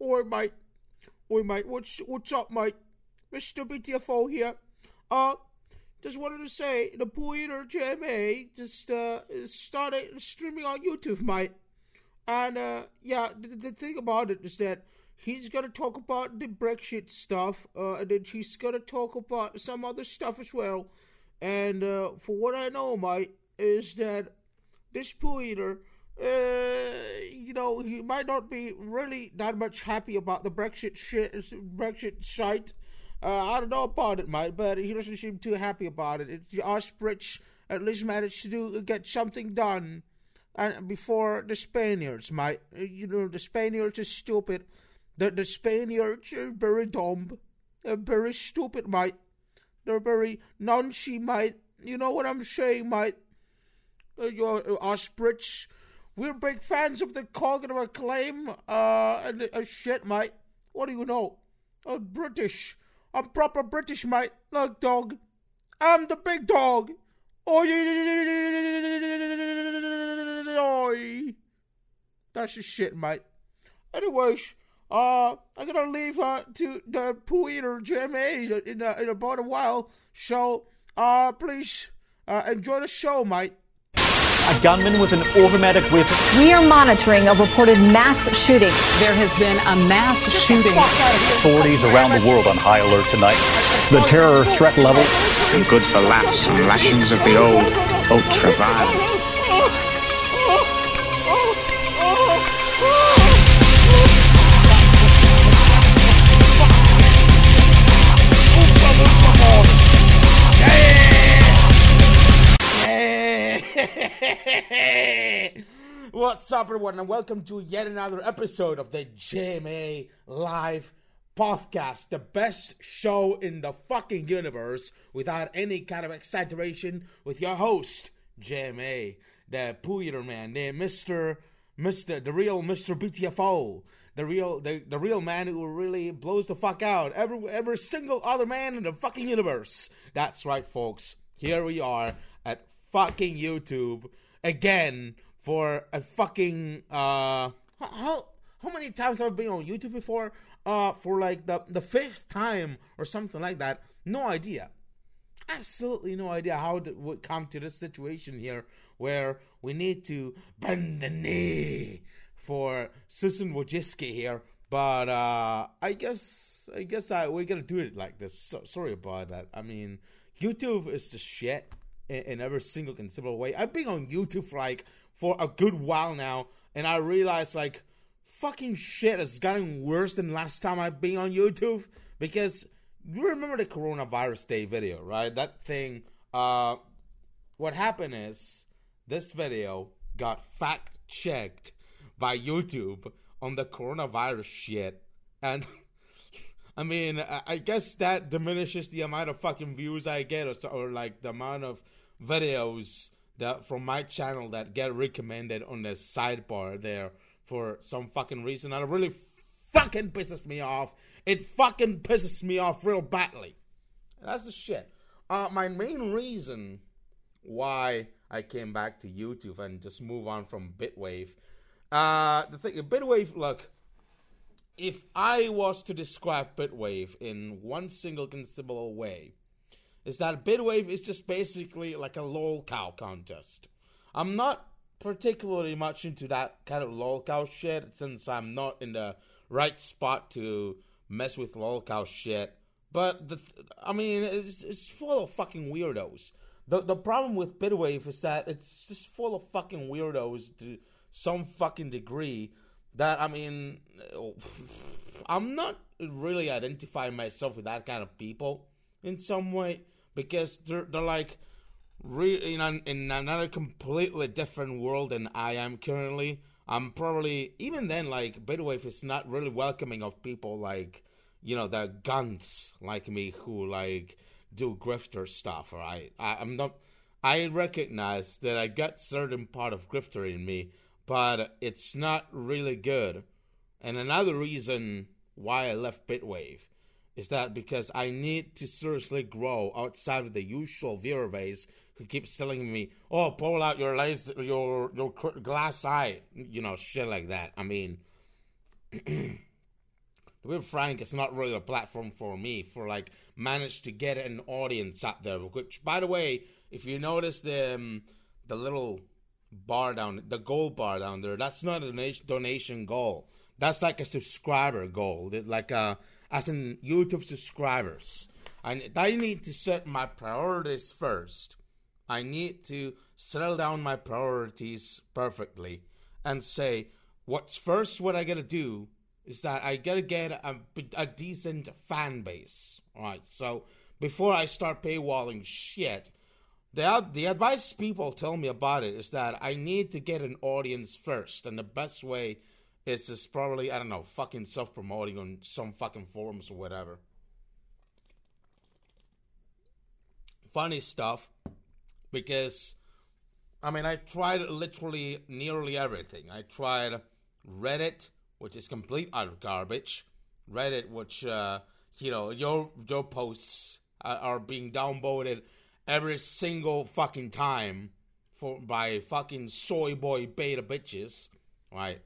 Oi, mate. Oi, mate. What's what's up, mate? Mr. BTFO here. Uh, just wanted to say the Pooh Eater JMA just uh started streaming on YouTube, mate. And uh, yeah, the, the thing about it is that he's gonna talk about the Brexit stuff, uh, and then he's gonna talk about some other stuff as well. And uh, for what I know, mate, is that this Pooh Eater uh, you know, he might not be really that much happy about the Brexit shit, Brexit site. Uh, I don't know about it, mate, but he doesn't seem too happy about it. it Osprich at least managed to do get something done, and before the Spaniards, mate. Uh, you know, the Spaniards are stupid. The the Spaniards are very dumb. They're very stupid, mate. They're very noncy, mate. You know what I'm saying, mate? Uh, your uh, we're big fans of the cognitive acclaim, uh, and uh, shit, mate. What do you know? I'm British. I'm proper British, mate. Like dog. I'm the big dog. Oi! That's just shit, mate. Anyways, uh, I'm gonna leave uh, to the Pooh Eater JMA in, uh, in about a while. So, uh, please uh, enjoy the show, mate a gunman with an automatic weapon. We are monitoring a reported mass shooting. There has been a mass shooting. Authorities around the world on high alert tonight. The terror threat level. And good for laughs and lashings of the old ultra violent. What's up, everyone, and welcome to yet another episode of the JMA Live Podcast, the best show in the fucking universe, without any kind of exaggeration, with your host, JMA, the Pooh man, the Mister, Mister, the real Mister BTFO, the real, the, the real man who really blows the fuck out every every single other man in the fucking universe. That's right, folks. Here we are at fucking YouTube again for a fucking uh how how many times have I been on YouTube before? Uh for like the the fifth time or something like that. No idea. Absolutely no idea how it would come to this situation here where we need to bend the knee for Susan Wojcicki here. But uh I guess I guess I we're gonna do it like this. So, sorry about that. I mean YouTube is the shit in, in every single conceivable way. I've been on YouTube for like for a good while now, and I realized like fucking shit has gotten worse than last time I've been on YouTube because you remember the coronavirus day video, right? That thing. Uh, what happened is this video got fact checked by YouTube on the coronavirus shit, and I mean, I guess that diminishes the amount of fucking views I get, or, or like the amount of videos that from my channel that get recommended on the sidebar there for some fucking reason. It really fucking pisses me off. It fucking pisses me off real badly. That's the shit. Uh, my main reason why I came back to YouTube and just move on from Bitwave. Uh, the thing, Bitwave, look, if I was to describe Bitwave in one single conceivable way, is that Bitwave is just basically like a lol cow contest. I'm not particularly much into that kind of lol cow shit since I'm not in the right spot to mess with lol cow shit. But the, th- I mean, it's, it's full of fucking weirdos. The the problem with Bitwave is that it's just full of fucking weirdos to some fucking degree. That I mean, I'm not really identifying myself with that kind of people in some way because they're they're like re- in, an, in another completely different world than I am currently. I'm probably even then like Bitwave is not really welcoming of people like you know the guns like me who like do grifter stuff. Right, I, I'm not. I recognize that I got certain part of grifter in me, but it's not really good. And another reason why I left Bitwave is that because I need to seriously grow outside of the usual viewer base who keeps telling me, "Oh, pull out your laser, your your glass eye," you know, shit like that. I mean, to be frank, it's not really a platform for me for like manage to get an audience out there. Which, by the way, if you notice the um, the little bar down, the goal bar down there, that's not a donation, goal. That's like a subscriber goal, like uh, as in YouTube subscribers. And I need to set my priorities first. I need to settle down my priorities perfectly and say what's first. What I gotta do is that I gotta get a, a decent fan base. All right, so before I start paywalling shit, the the advice people tell me about it is that I need to get an audience first, and the best way is just probably I don't know, fucking self promoting on some fucking forums or whatever. Funny stuff, because I mean I tried literally nearly everything. I tried Reddit, which is complete garbage. Reddit, which uh, you know your your posts are, are being downvoted every single fucking time for by fucking soy boy beta bitches, right?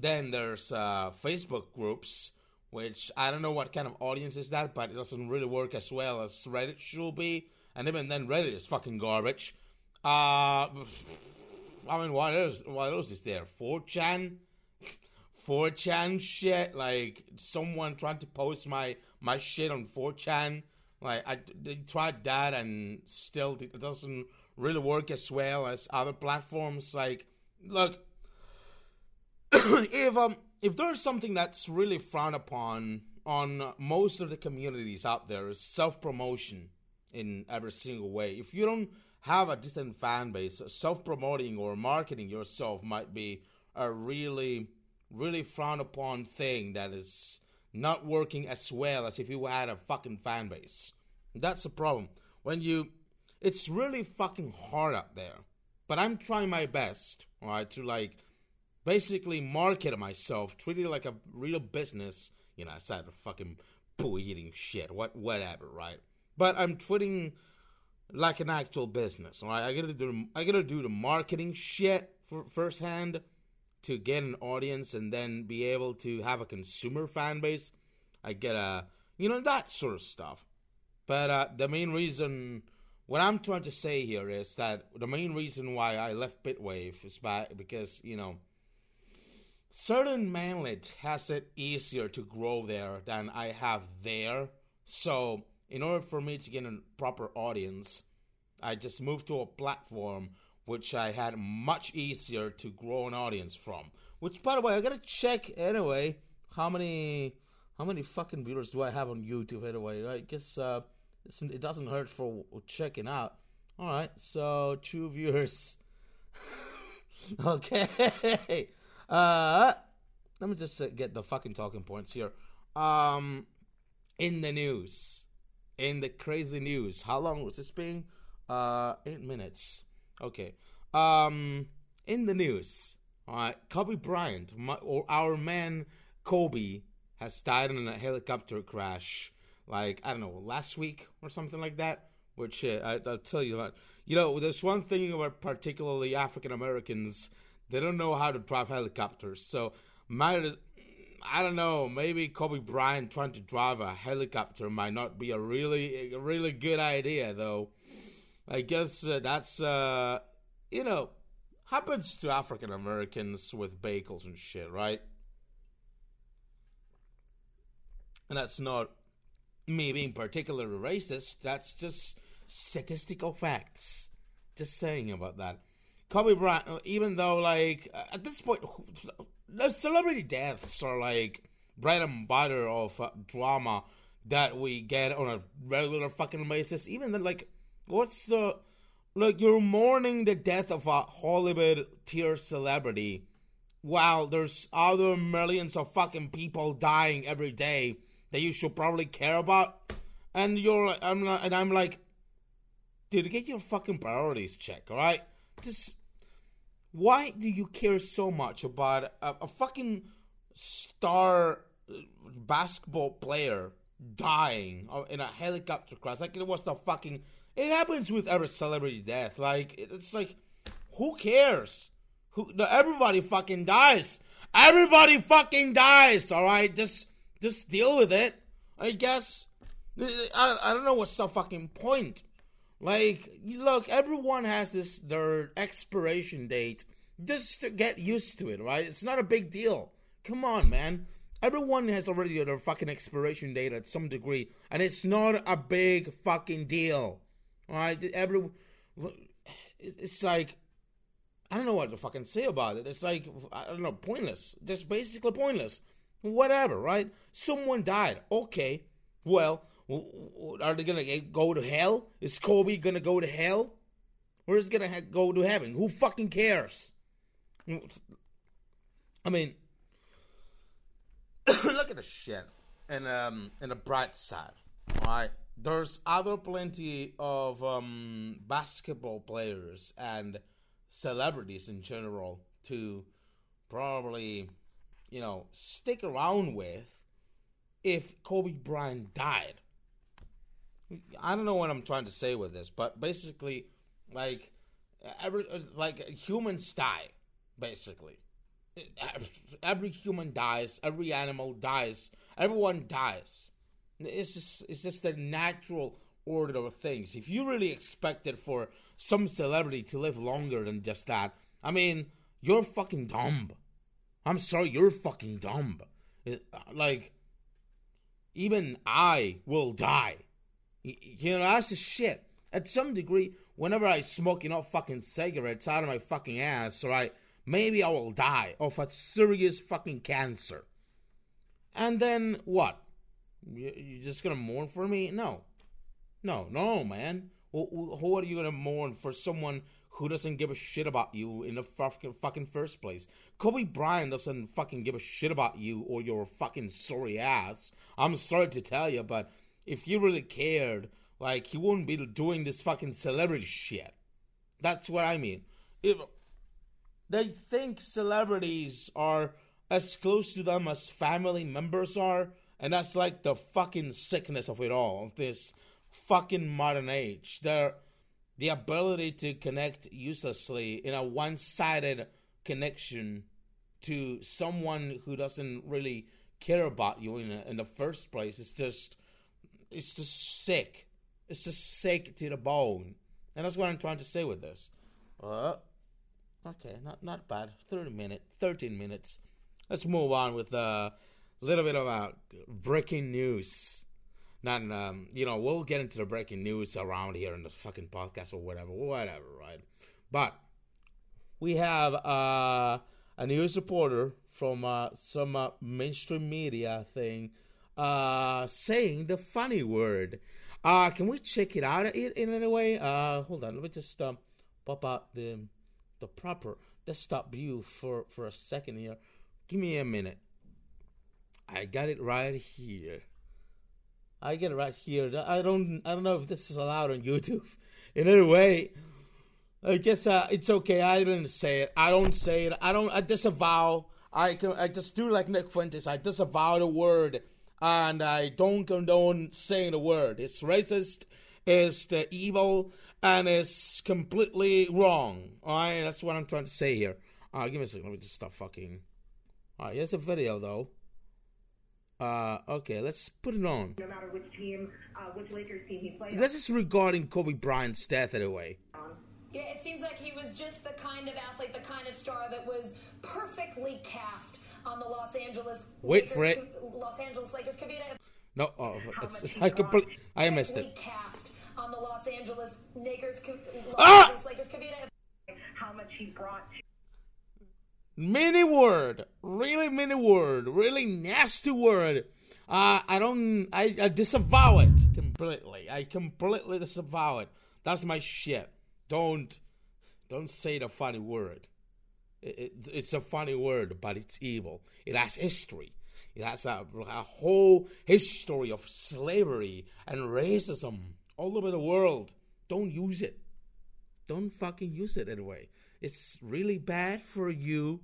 Then there's uh, Facebook groups, which I don't know what kind of audience is that, but it doesn't really work as well as Reddit should be. And even then, Reddit is fucking garbage. Uh, I mean, what else? What else is there? 4chan, 4chan shit. Like someone trying to post my my shit on 4chan. Like I they tried that and still it doesn't really work as well as other platforms. Like, look, if um if there's something that's really frowned upon on most of the communities out there is self promotion in every single way. If you don't have a decent fan base, self promoting or marketing yourself might be a really, really frowned upon thing that is not working as well as if you had a fucking fan base. That's the problem. When you, it's really fucking hard out there. But I'm trying my best, alright, to like basically market myself, treat it like a real business. You know, aside of fucking poo eating shit, what, whatever, right? But I'm treating like an actual business. All right, I gotta do I gotta do the marketing shit for firsthand to get an audience and then be able to have a consumer fan base. I get a you know that sort of stuff. But uh, the main reason, what I'm trying to say here is that the main reason why I left Bitwave is by, because you know certain manlet has it easier to grow there than I have there. So in order for me to get a proper audience, I just moved to a platform which I had much easier to grow an audience from. Which, by the way, I gotta check anyway. How many, how many fucking viewers do I have on YouTube anyway? I guess uh, it doesn't hurt for checking out. All right, so two viewers. okay. Uh, let me just get the fucking talking points here. Um, in the news in the crazy news. How long was this being? Uh, eight minutes. Okay. Um, in the news, all right, Kobe Bryant, my, or our man Kobe, has died in a helicopter crash. Like I don't know, last week or something like that. Which uh, I, will tell you about. You know, there's one thing about particularly African Americans. They don't know how to drive helicopters. So my I don't know. Maybe Kobe Bryant trying to drive a helicopter might not be a really, a really good idea, though. I guess uh, that's, uh, you know, happens to African Americans with bagels and shit, right? And that's not me being particularly racist. That's just statistical facts. Just saying about that. Kobe Bryant, even though, like, at this point, the celebrity deaths are like bread and butter of uh, drama that we get on a regular fucking basis. Even then, like, what's the like you're mourning the death of a Hollywood tier celebrity, while there's other millions of fucking people dying every day that you should probably care about, and you're like, I'm not, and I'm like, dude, get your fucking priorities checked, all right? Just why do you care so much about a, a fucking star uh, basketball player dying in a helicopter crash? Like it was the fucking. It happens with every celebrity death. Like it's like, who cares? Who everybody fucking dies. Everybody fucking dies, all right? Just just deal with it. I guess. I, I don't know what's the fucking point. Like, look, everyone has this their expiration date. Just to get used to it, right? It's not a big deal. Come on, man. Everyone has already their fucking expiration date at some degree, and it's not a big fucking deal. right? Every it's like I don't know what to fucking say about it. It's like I don't know, pointless. Just basically pointless. Whatever, right? Someone died. Okay. Well, are they gonna go to hell? Is Kobe gonna go to hell? Or is gonna go to heaven? Who fucking cares? I mean, look at the shit. And um, in the bright side, all right. There's other plenty of um basketball players and celebrities in general to probably, you know, stick around with if Kobe Bryant died. I don't know what I'm trying to say with this, but basically, like every like humans die, basically. Every human dies. Every animal dies. Everyone dies. It's just it's just the natural order of things. If you really expected for some celebrity to live longer than just that, I mean, you're fucking dumb. I'm sorry, you're fucking dumb. It, like, even I will die. You know, that's the shit. At some degree, whenever I smoke, you know, fucking cigarettes out of my fucking ass, right, maybe I will die of a serious fucking cancer. And then what? You're just gonna mourn for me? No. No, no, man. Who are you gonna mourn for someone who doesn't give a shit about you in the fucking fucking first place? Kobe Bryant doesn't fucking give a shit about you or your fucking sorry ass. I'm sorry to tell you, but if he really cared, like he wouldn't be doing this fucking celebrity shit. That's what I mean. If they think celebrities are as close to them as family members are, and that's like the fucking sickness of it all, of this fucking modern age. Their the ability to connect uselessly in a one-sided connection to someone who doesn't really care about you in, in the first place is just it's just sick. It's just sick to the bone, and that's what I'm trying to say with this. Uh, okay, not not bad. Thirty minutes, thirteen minutes. Let's move on with a little bit about breaking news. Not, um, you know, we'll get into the breaking news around here in the fucking podcast or whatever, whatever, right? But we have uh, a news reporter from uh, some uh, mainstream media thing uh, saying the funny word. Uh, can we check it out in, in any way? Uh, hold on, let me just um, pop out the the proper desktop view for for a second here. Give me a minute. I got it right here. I get it right here. I don't I don't know if this is allowed on YouTube. In any way, I guess uh, it's okay. I didn't say it. I don't say it. I don't. I disavow. I can. I just do like Nick Fuentes. I disavow the word and I don't condone saying a word. It's racist, it's the evil, and it's completely wrong. Alright, that's what I'm trying to say here. Alright, give me a second. Let me just stop fucking. Alright, here's a video though. Uh, okay, let's put it on. No matter which team, uh, which Lakers team he played. This is regarding Kobe Bryant's death, anyway. Yeah, it seems like he was just the kind of athlete, the kind of star that was perfectly cast on the Los Angeles. Wait Lakers, for it. Los Angeles Lakers. Kavita. No, oh, it's, I complete. I missed it. Cast on the Los Angeles Lakers. Los Ah! Angeles Lakers. Kavita. How much he brought Mini word, really mini word, really nasty word. Uh, I don't, I, I disavow it completely. I completely disavow it. That's my shit. Don't, don't say the funny word. It, it, it's a funny word, but it's evil. It has history. It has a, a whole history of slavery and racism all over the world. Don't use it. Don't fucking use it anyway. It's really bad for you.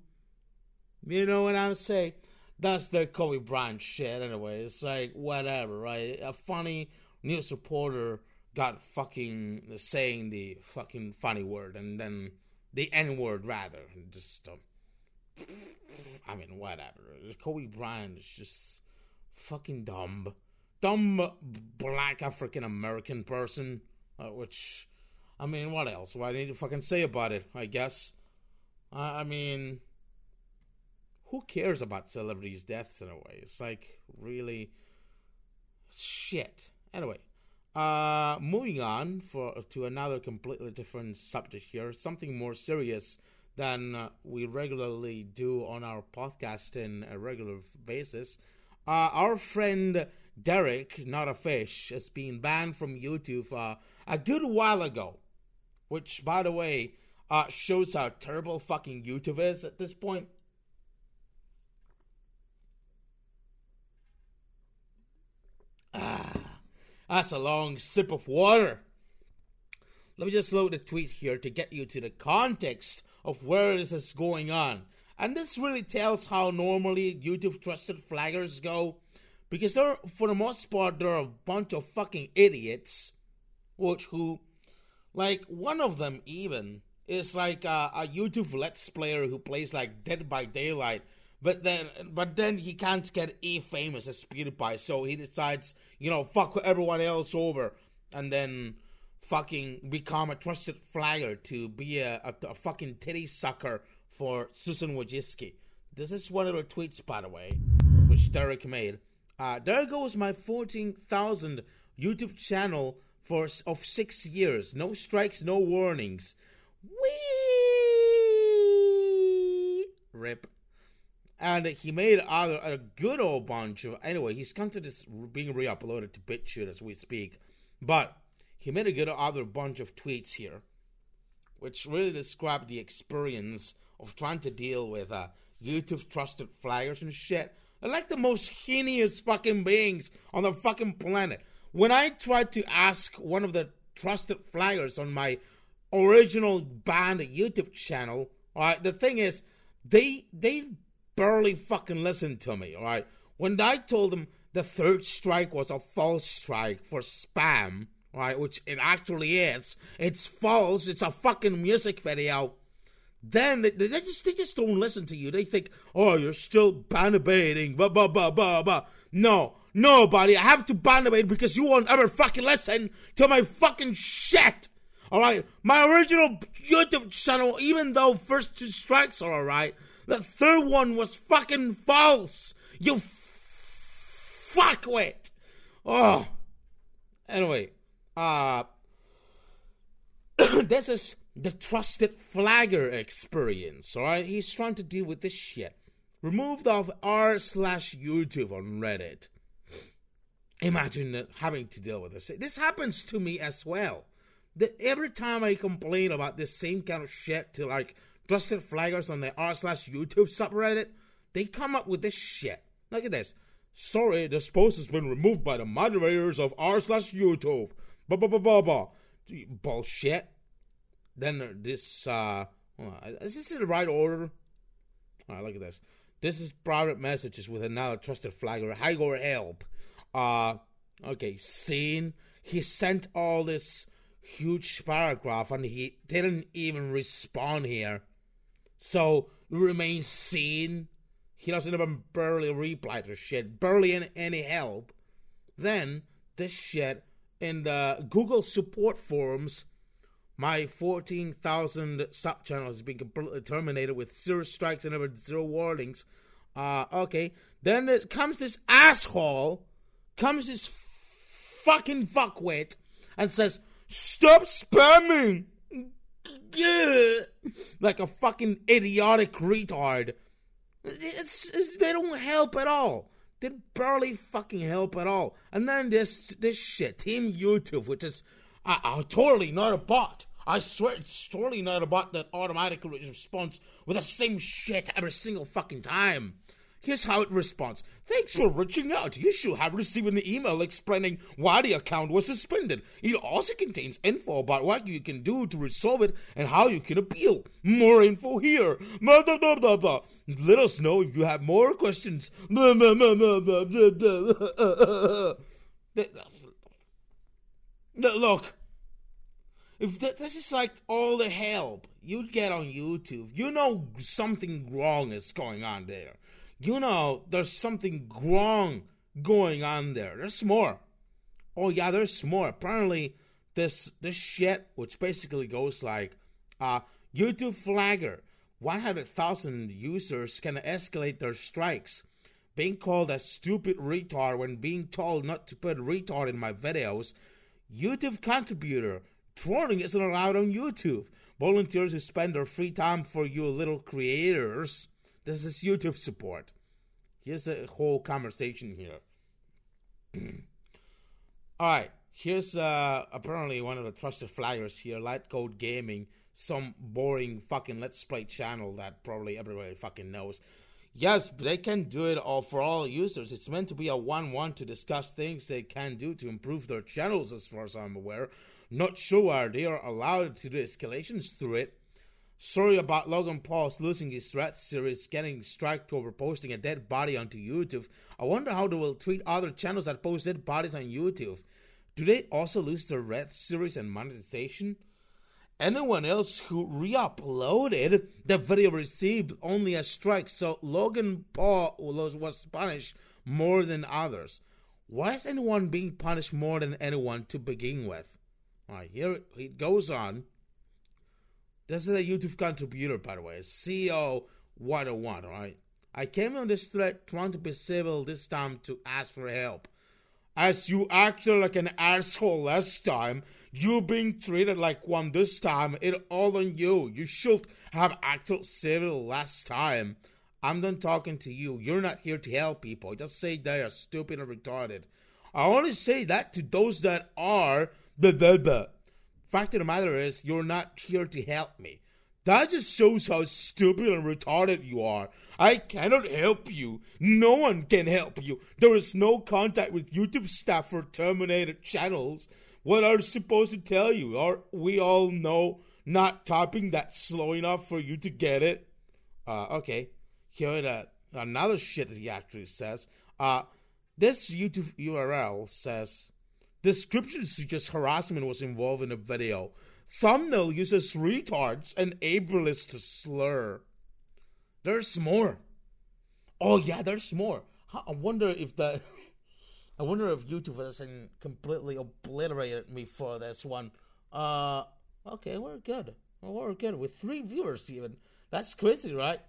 You know what I'm saying? That's the Kobe Bryant shit anyway. It's like whatever, right? A funny news reporter got fucking saying the fucking funny word and then the N word rather. Just um, I mean, whatever. Kobe Bryant is just fucking dumb. Dumb black African American person. Uh, which, I mean, what else? What I need to fucking say about it, I guess. I mean, who cares about celebrities' deaths in a way? It's like, really shit. Anyway, uh, moving on for to another completely different subject here, something more serious than uh, we regularly do on our podcast in a regular basis. Uh, our friend Derek, not a fish, has been banned from YouTube uh, a good while ago, which, by the way, uh, shows how terrible fucking YouTube is at this point. Ah, that's a long sip of water. Let me just load the tweet here to get you to the context of where this is going on. And this really tells how normally YouTube trusted flaggers go. Because they're, for the most part, they're a bunch of fucking idiots. Which, who, like, one of them even is like a, a YouTube Let's Player who plays like Dead by Daylight. But then, but then he can't get e famous as PewDiePie, so he decides, you know, fuck everyone else over, and then fucking become a trusted flagger to be a, a, a fucking titty sucker for Susan Wojcicki. This is one of the tweets, by the way, which Derek made. Uh, there goes my 14,000 YouTube channel for of six years. No strikes, no warnings. Wee! Rip. And he made other a good old bunch of anyway. His content is being re-uploaded to BitChute as we speak, but he made a good other bunch of tweets here, which really describe the experience of trying to deal with uh, YouTube trusted flyers and shit. They're like the most heinous fucking beings on the fucking planet. When I tried to ask one of the trusted flyers on my original banned YouTube channel, alright, the thing is, they they barely fucking listened to me, alright? When I told them the third strike was a false strike for spam, right, which it actually is, it's false, it's a fucking music video then they, they, just they just don't listen to you. They think, oh, you're still bandabating, blah blah blah blah blah. No, no, I have to bandabate because you won't ever fucking listen to my fucking shit. All right, my original YouTube channel, even though first two strikes are all right, the third one was fucking false. You fuckwit. Oh, anyway, uh, this is the trusted flagger experience. All right, he's trying to deal with this shit. Removed off r slash YouTube on Reddit. Imagine having to deal with this. This happens to me as well. That every time I complain about this same kind of shit to like trusted flaggers on the r slash YouTube subreddit, they come up with this shit. Look at this. Sorry, this post has been removed by the moderators of r slash YouTube. Blah blah blah blah blah. Bullshit then this uh is this in the right order? All right, look at this. This is private messages with another trusted flagger. Hi, go help. Uh, okay, seen. He sent all this huge paragraph and he didn't even respond here. So remains seen. He doesn't even barely reply to shit, barely any, any help. Then this shit in the Google support forums my 14,000 sub channel has been completely terminated with zero strikes and over zero warnings. Uh, okay. Then it comes this asshole, comes this fucking fuckwit, and says, Stop spamming! Like a fucking idiotic retard. It's, it's, they don't help at all. They barely fucking help at all. And then this this shit, Team YouTube, which is I, I'm totally not a bot. I swear it's totally not a bot that automatically responds with the same shit every single fucking time. Here's how it responds. Thanks for reaching out. You should have received an email explaining why the account was suspended. It also contains info about what you can do to resolve it and how you can appeal. More info here. Blah, blah, blah, blah. Let us know if you have more questions. Blah, blah, blah, blah, blah, blah, blah. Look, if th- this is like all the help you'd get on YouTube, you know something wrong is going on there. You know there's something wrong going on there. There's more. Oh yeah, there's more. Apparently, this this shit, which basically goes like, uh, YouTube flagger, 100,000 users can escalate their strikes. Being called a stupid retard when being told not to put retard in my videos. YouTube contributor, trolling isn't allowed on YouTube. Volunteers who spend their free time for you little creators. This is YouTube support. Here's a whole conversation here. All right, here's uh, apparently one of the trusted flaggers here, Light Code Gaming, some boring fucking Let's Play channel that probably everybody fucking knows. Yes, they can do it all for all users. It's meant to be a one-one to discuss things they can do to improve their channels, as far as I'm aware. Not sure they are allowed to do escalations through it. Sorry about Logan Paul's losing his Red series, getting striked over posting a dead body onto YouTube. I wonder how they will treat other channels that post dead bodies on YouTube. Do they also lose their Red series and monetization? Anyone else who re-uploaded the video received only a strike, so Logan Paul was, punished more than others. Why is anyone being punished more than anyone to begin with? Alright, here it goes on. This is a YouTube contributor, by the way, CEO 101, alright? I came on this thread trying to be civil this time to ask for help. As you acted like an asshole last time, you being treated like one this time, it all on you. You should have acted civil last time. I'm done talking to you. You're not here to help people. Just say they are stupid and retarded. I only say that to those that are the the the. Fact of the matter is, you're not here to help me. That just shows how stupid and retarded you are. I cannot help you. No one can help you. There is no contact with YouTube staff for terminated channels. What are supposed to tell you? Are we all know not typing that slow enough for you to get it? Uh, okay. Here uh, another shit that he actually says. Uh, this YouTube URL says description suggests harassment was involved in the video. Thumbnail uses retards and ableist slur. There's more. Oh yeah, there's more. I wonder if that. I wonder if YouTube hasn't completely obliterated me for this one. Uh, okay, we're good. We're good with three viewers even. That's crazy, right?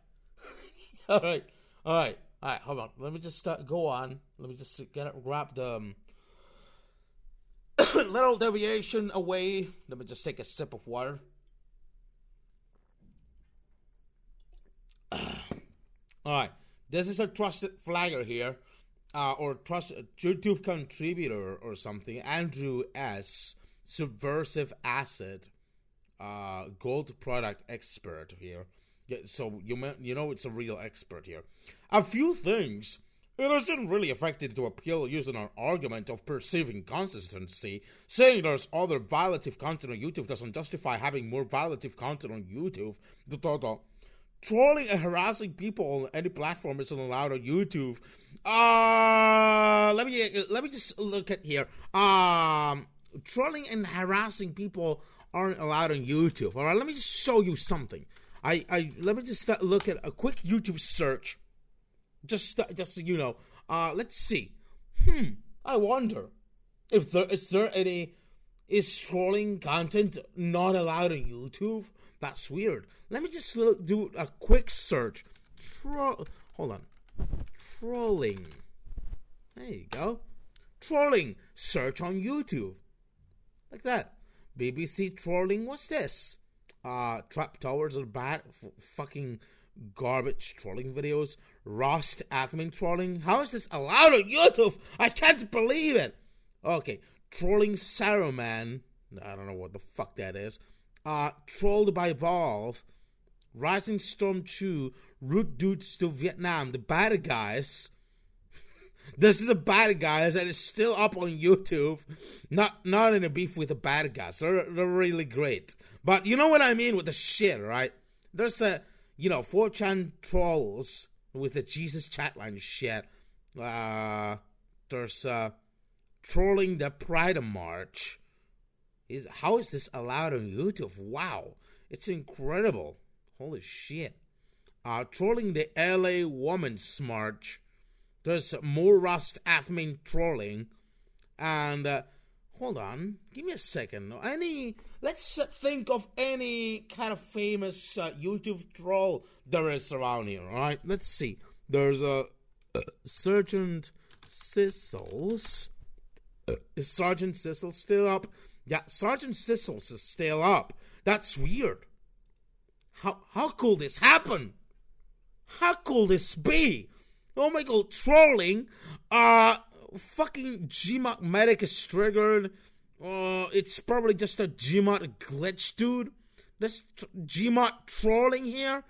all right, all right, all right. Hold on. Let me just start, go on. Let me just get grab the um, little deviation away. Let me just take a sip of water. All right, this is a trusted flagger here, uh, or trust YouTube contributor or something. Andrew S. Subversive Acid, uh, gold product expert here. So you you know it's a real expert here. A few things. It isn't really effective to appeal using an argument of perceiving consistency. Saying there's other violative content on YouTube doesn't justify having more violative content on YouTube. The total. Trolling and harassing people on any platform isn't allowed on YouTube. Uh let me let me just look at here. Um trolling and harassing people aren't allowed on YouTube. All right, let me just show you something. I, I let me just look at a quick YouTube search. Just just you know. Uh let's see. Hmm. I wonder if there is there any is trolling content not allowed on YouTube? That's weird. Let me just look, do a quick search. Tro- hold on. Trolling. There you go. Trolling. Search on YouTube. Like that. BBC trolling. What's this? Uh, Trap Towers are bad. F- fucking garbage trolling videos. Rust admin trolling. How is this allowed on YouTube? I can't believe it. Okay. Trolling Saruman. I don't know what the fuck that is. Uh, Trolled by Valve. Rising Storm 2. Root Dudes to Vietnam. The bad guys. This is the bad guys, and it's still up on YouTube. Not not in a beef with the bad guys. They're they're really great. But you know what I mean with the shit, right? There's a you know 4chan trolls with the Jesus chatline shit. Uh, there's uh, trolling the Pride March. Is how is this allowed on YouTube? Wow, it's incredible. Holy shit. Uh, trolling the LA Women's March. There's more Rust admin trolling. And uh, hold on, give me a second. Any, let's think of any kind of famous uh, YouTube troll there is around here. All right, let's see. There's a uh, Sergeant Sissels. Uh, is Sergeant Sissels still up? Yeah, Sergeant Sissels is still up. That's weird. How how could this happen? How could this be? Oh my god, trolling. Uh fucking Gmod medic is triggered. Uh it's probably just a Gmod glitch, dude. There's t- Gmod trolling here,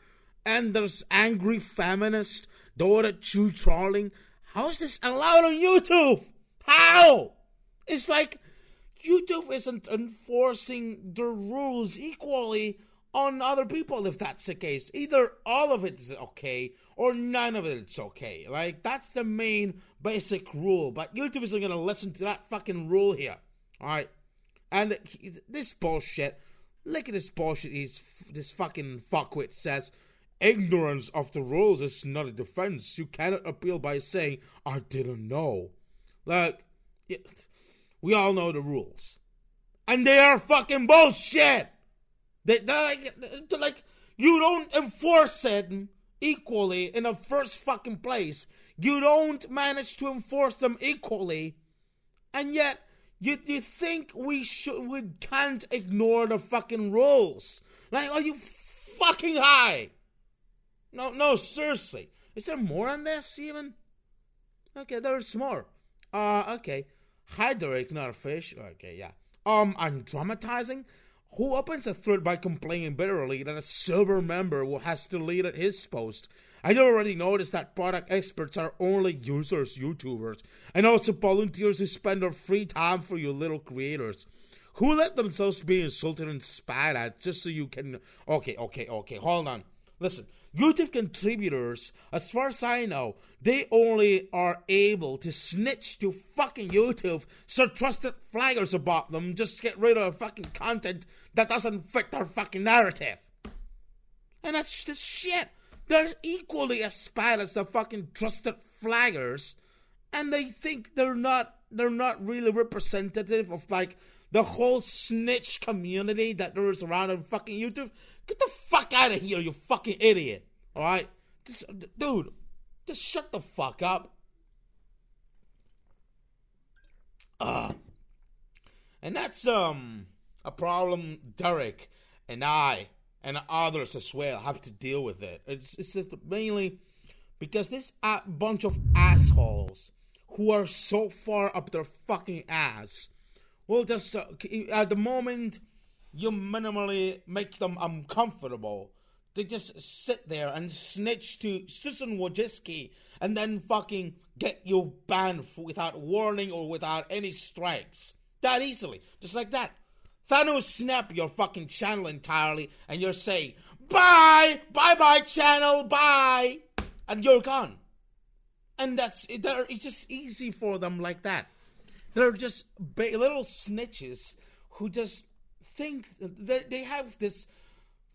and there's angry feminist Dota 2 trolling. How is this allowed on YouTube? How? It's like YouTube isn't enforcing the rules equally on other people if that's the case. Either all of it is okay or none of it's okay. Like, that's the main basic rule. But YouTube isn't to listen to that fucking rule here. Alright? And this bullshit, look at this bullshit he's, this fucking fuckwit says. Ignorance of the rules is not a defense. You cannot appeal by saying, I didn't know. Like, it, we all know the rules. And they are fucking bullshit! They, they're like, they're like, you don't enforce it equally in the first fucking place. You don't manage to enforce them equally. And yet, you, you think we should, we can't ignore the fucking rules. Like, are you fucking high? No, no, seriously. Is there more on this even? Okay, there's more. Uh, okay. Hydric, not a fish. Okay, yeah. Um, I'm dramatizing. Who opens a thread by complaining bitterly that a silver member has deleted his post? I already noticed that product experts are only users, YouTubers, and also volunteers who spend their free time for you little creators. Who let themselves be insulted and spat at just so you can. Okay, okay, okay, hold on. Listen, YouTube contributors, as far as I know, they only are able to snitch to fucking YouTube so trusted flaggers about them just get rid of fucking content that doesn't fit their fucking narrative. And that's just shit. They're equally as bad as the fucking trusted flaggers, and they think they're not they're not really representative of like the whole snitch community that there is around on fucking YouTube. Get the fuck out of here, you fucking idiot. Alright? Just, dude, just shut the fuck up. Uh, and that's, um, a problem Derek and I and others as well have to deal with it. It's, it's just mainly because this uh, bunch of assholes who are so far up their fucking ass will just, uh, at the moment you minimally make them uncomfortable. They just sit there and snitch to Susan Wojcicki and then fucking get you banned without warning or without any strikes. That easily. Just like that. Thanos snap your fucking channel entirely and you're saying, bye, bye bye channel, bye, and you're gone. And that's, it's just easy for them like that. They're just little snitches who just think they, they have this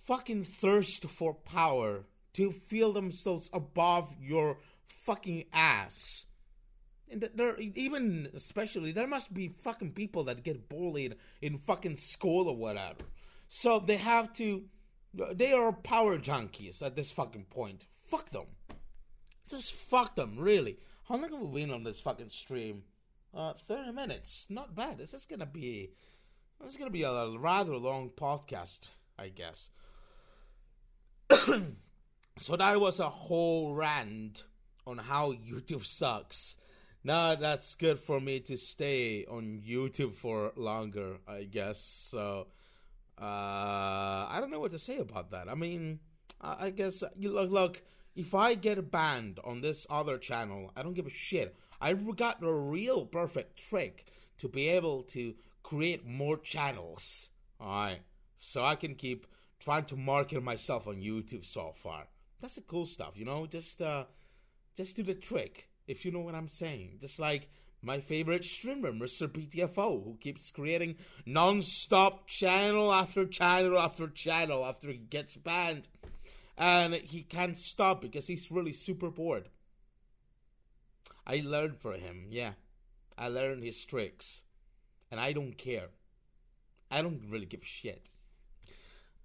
fucking thirst for power to feel themselves above your fucking ass. And there, even especially, there must be fucking people that get bullied in fucking school or whatever. So they have to, they are power junkies at this fucking point. Fuck them. Just fuck them, really. How long have we been on this fucking stream? Uh, 30 minutes. Not bad. This is gonna be this is to be a rather long podcast, I guess. so that was a whole rant on how YouTube sucks. Now that's good for me to stay on YouTube for longer, I guess. So uh, I don't know what to say about that. I mean, I, I guess you look, look. If I get banned on this other channel, I don't give a shit. I got a real perfect trick to be able to create more channels. Alright. So I can keep trying to market myself on YouTube so far. That's the cool stuff, you know? Just uh just do the trick, if you know what I'm saying. Just like my favorite streamer, Mr. BTFO, who keeps creating non-stop channel after channel after channel after he gets banned. And he can't stop because he's really super bored. I learned from him, yeah. I learned his tricks. And I don't care. I don't really give a shit.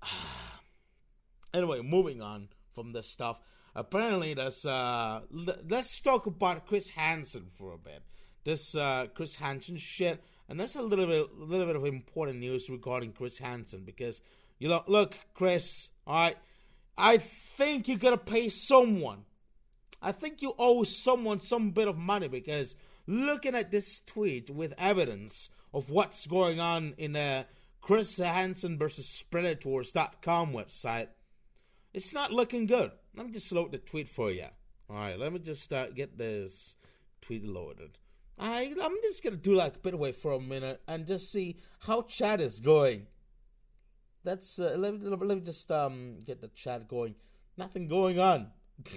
anyway, moving on from this stuff. Apparently, there's uh, let's talk about Chris Hansen for a bit. This uh, Chris Hansen shit, and that's a little bit, a little bit of important news regarding Chris Hansen because you know, look, Chris, all right, I think you gotta pay someone. I think you owe someone some bit of money because looking at this tweet with evidence of what's going on in the Chris Hansen versus Predators.com website, it's not looking good. Let me just load the tweet for you. All right, let me just uh, get this tweet loaded. I I'm just gonna do like a bit away for a minute and just see how chat is going. That's uh, let me let me just um get the chat going. Nothing going on.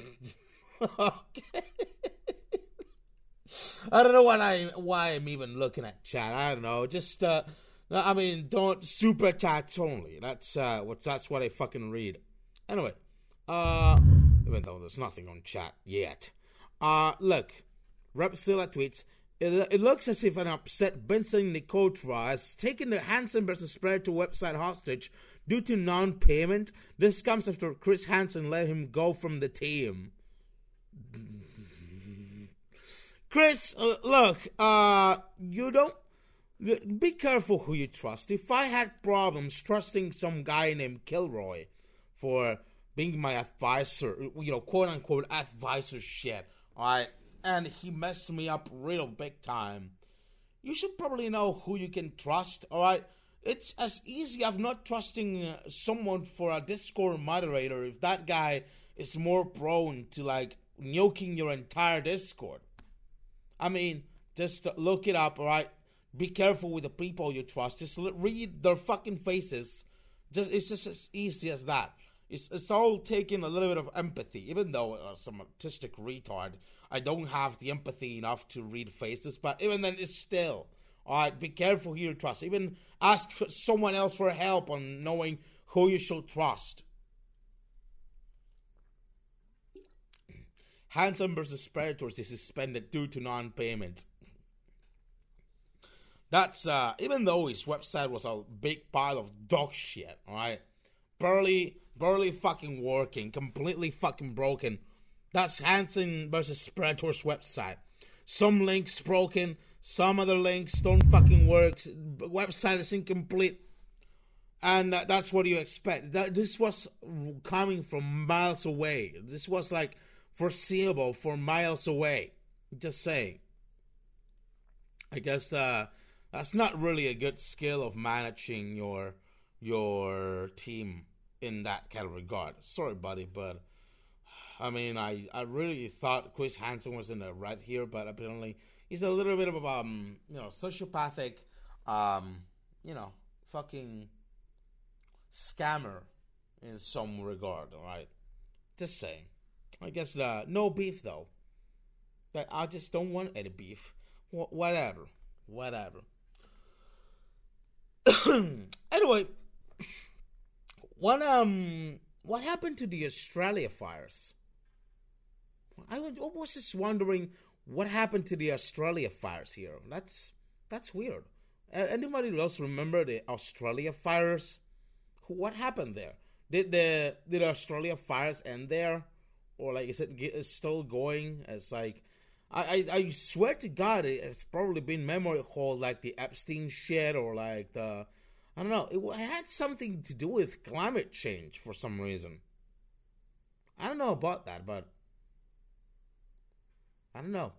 okay. I don't know why I why I'm even looking at chat. I don't know. Just uh I mean, don't super chats only. That's uh what that's what I fucking read. Anyway, uh even though there's nothing on chat yet. Uh look, Repsilla tweets it, it looks as if an upset Benson Nicotra has taken the Hansen versus Predator website hostage due to non-payment. This comes after Chris Hansen let him go from the team. Chris, uh, look, uh, you don't. Be careful who you trust. If I had problems trusting some guy named Kilroy for being my advisor, you know, quote unquote advisor shit, alright, and he messed me up real big time, you should probably know who you can trust, alright? It's as easy as not trusting uh, someone for a Discord moderator if that guy is more prone to like nuking your entire Discord. I mean, just look it up, alright? Be careful with the people you trust. Just read their fucking faces. Just it's just as easy as that. It's it's all taking a little bit of empathy, even though uh, some autistic retard. I don't have the empathy enough to read faces, but even then, it's still alright. Be careful who you trust. Even ask someone else for help on knowing who you should trust. Hansen versus Predators is suspended due to non-payment. That's uh even though his website was a big pile of dog shit, alright? Barely barely fucking working, completely fucking broken. That's Hansen versus Predators website. Some links broken, some other links don't fucking work. Website is incomplete. And uh, that's what you expect. That this was coming from miles away. This was like foreseeable for miles away. Just saying. I guess uh, that's not really a good skill of managing your your team in that kind of regard. Sorry, buddy, but I mean, I, I really thought Chris Hansen was in the right here, but apparently he's a little bit of a um, you know sociopathic, um, you know, fucking scammer in some regard. All right, just saying. I guess uh, no beef though. But I just don't want any beef. Wh- whatever, whatever. anyway, what um, what happened to the Australia fires? I was just wondering what happened to the Australia fires here. That's that's weird. Anybody else remember the Australia fires? What happened there? Did the did Australia fires end there? or like is it is still going? It's like I, I, I swear to God, it's probably been memory hold like the Epstein shit or like the I don't know. It, had something to do with climate change for some reason. I don't know about that, but I don't know.